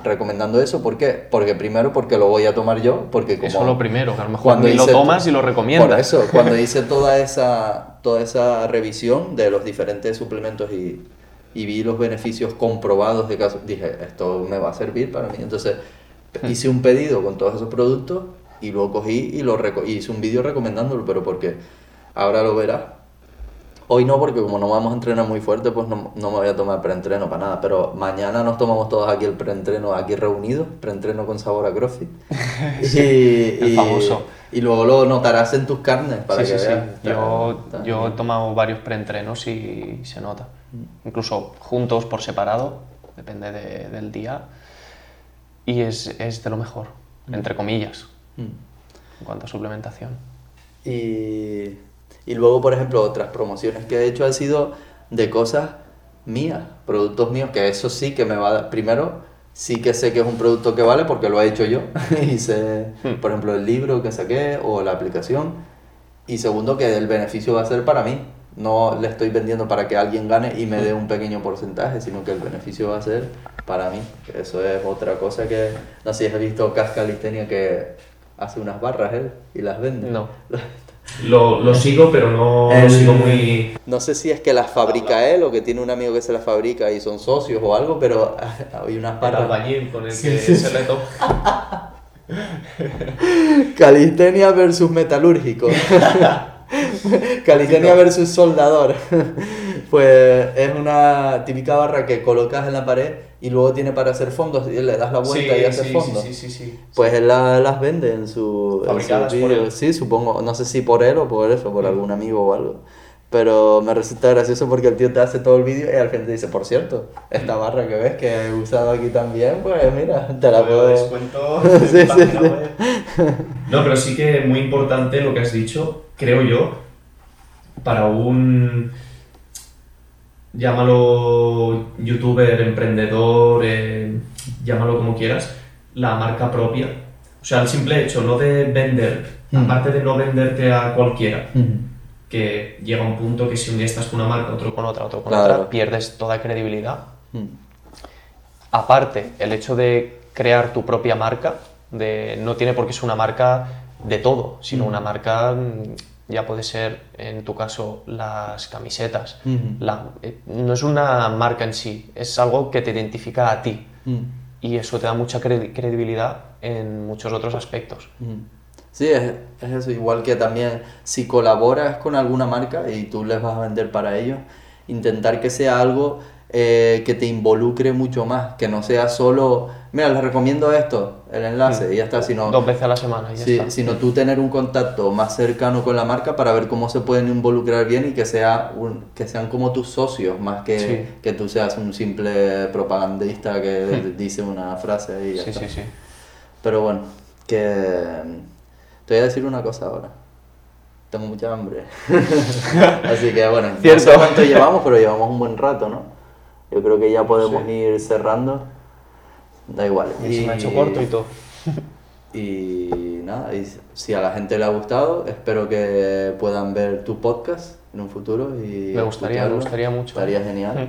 recomendando eso, ¿por qué? Porque primero porque lo voy a tomar yo, porque como Eso es lo primero, que a lo mejor cuando ni lo tomas y lo recomiendas. Por eso, cuando hice toda esa, toda esa revisión de los diferentes suplementos y, y vi los beneficios comprobados de caso, dije, esto me va a servir para mí. Entonces, hice un pedido con todos esos productos y luego cogí y lo y hice un vídeo recomendándolo, pero porque ahora lo verás. Hoy no, porque como no vamos a entrenar muy fuerte, pues no, no me voy a tomar preentreno para nada. Pero mañana nos tomamos todos aquí el preentreno, aquí reunidos, preentreno con sabor a CrossFit. y, el famoso. Y luego lo notarás en tus carnes para Sí, que sí, sí. veas. Yo, yo he tomado varios preentrenos y se nota. Incluso juntos por separado, depende de- del día. Y es, es de lo mejor, entre comillas, Mm. en cuanto a suplementación. Y, y luego, por ejemplo, otras promociones que he hecho han sido de cosas mías, productos míos, que eso sí que me va a dar. Primero, sí que sé que es un producto que vale porque lo he hecho yo. y sé, Hmm. por ejemplo, el libro que saqué o la aplicación. Y segundo, que el beneficio va a ser para mí. No le estoy vendiendo para que alguien gane y me dé un pequeño porcentaje, sino que el beneficio va a ser para mí. Eso es otra cosa que, no sé si has visto Casca Listenia que hace unas barras él y las vende. No. Lo, lo sigo, pero no El- lo sigo muy... No sé si es que las fabrica él o que tiene un amigo que se las fabrica y son socios o algo, pero hay unas El barras. albañil con el Sí, que sí, se sí. retó. Calistenia versus metalúrgico. Calistenia versus soldador. pues es una típica barra que colocas en la pared y luego tiene para hacer fondos y le das la vuelta y hace sí, fondos. sí, sí, sí, sí. Pues él la- las vende en su, en Fabricadas sus por él. Sí, supongo, no sé si por él o por eso, por Mm. algún amigo o algo. Pero me resulta gracioso porque el tío te hace todo el vídeo y al final te dice, por cierto, esta barra que ves que he usado aquí también, pues mira, te la puedo... descuento Sí, sí, sí. No, pero sí que muy importante lo que has dicho, creo yo, para un llámalo youtuber, emprendedor, eh, llámalo como quieras, la marca propia. O sea, el simple hecho no de vender, Mm. aparte de no venderte a cualquiera, Ujú. que llega un punto que si un día estás con una marca, otro Con otra, otro con Claro. otra, pierdes toda credibilidad. Mm. Aparte, el hecho de crear tu propia marca, de, no tiene por qué ser una marca de todo, sino una marca, mm, ya puede ser, en tu caso, las camisetas. La- eh, no es una marca en sí, es algo que te identifica a ti. Y eso te da mucha cre- credibilidad en muchos otros aspectos. Sí, es, es eso, igual que también si colaboras con alguna marca y tú les vas a vender para ellos, intentar que sea algo eh, que te involucre mucho más, que no sea solo, mira, les recomiendo esto, el enlace, y ya está, sino, Dos veces a la semana y ya sí, está. sino tú tener un contacto más cercano con la marca para ver cómo se pueden involucrar bien y que, sea un- que sean como tus socios, más que, Sí. que tú seas un simple propagandista que dice una frase y ya Sí, está. sí, sí. Pero bueno, que mm, te voy a decir una cosa ahora. Tengo mucha hambre. Así que bueno, no sé Cierto. cuánto llevamos, pero llevamos un buen rato, ¿no? Yo creo que ya podemos Sí. ir cerrando. Da igual. Y se me ha hecho corto y todo. Y nada, y si a la gente le ha gustado, espero que puedan ver tu podcast en un futuro. Y Me gustaría, me gustaría mucho. Estaría genial.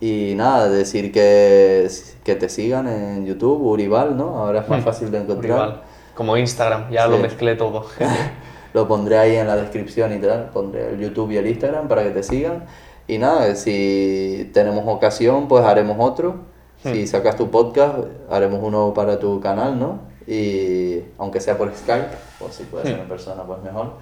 Y nada, decir que, que te sigan en YouTube, Urival, ¿no? Ahora es más Mm. fácil de encontrar. Rival. Como Instagram, ya lo Sí. mezclé todo. Lo pondré ahí en la descripción y tal. Pondré el YouTube y el Instagram para que te sigan. Y nada, si tenemos ocasión, pues haremos otro. Si sacas tu podcast, haremos uno para tu canal, ¿no? Y aunque sea por Skype, o si puede ser en persona, pues mejor.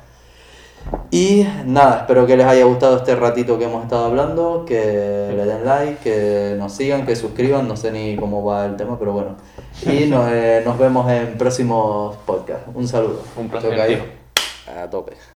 Y nada, espero que les haya gustado este ratito que hemos estado hablando, que le den like, que nos sigan, que suscriban, no sé ni cómo va el tema, pero bueno. Y nos, eh, nos vemos en próximos podcasts. Un saludo. Un placer. A tope.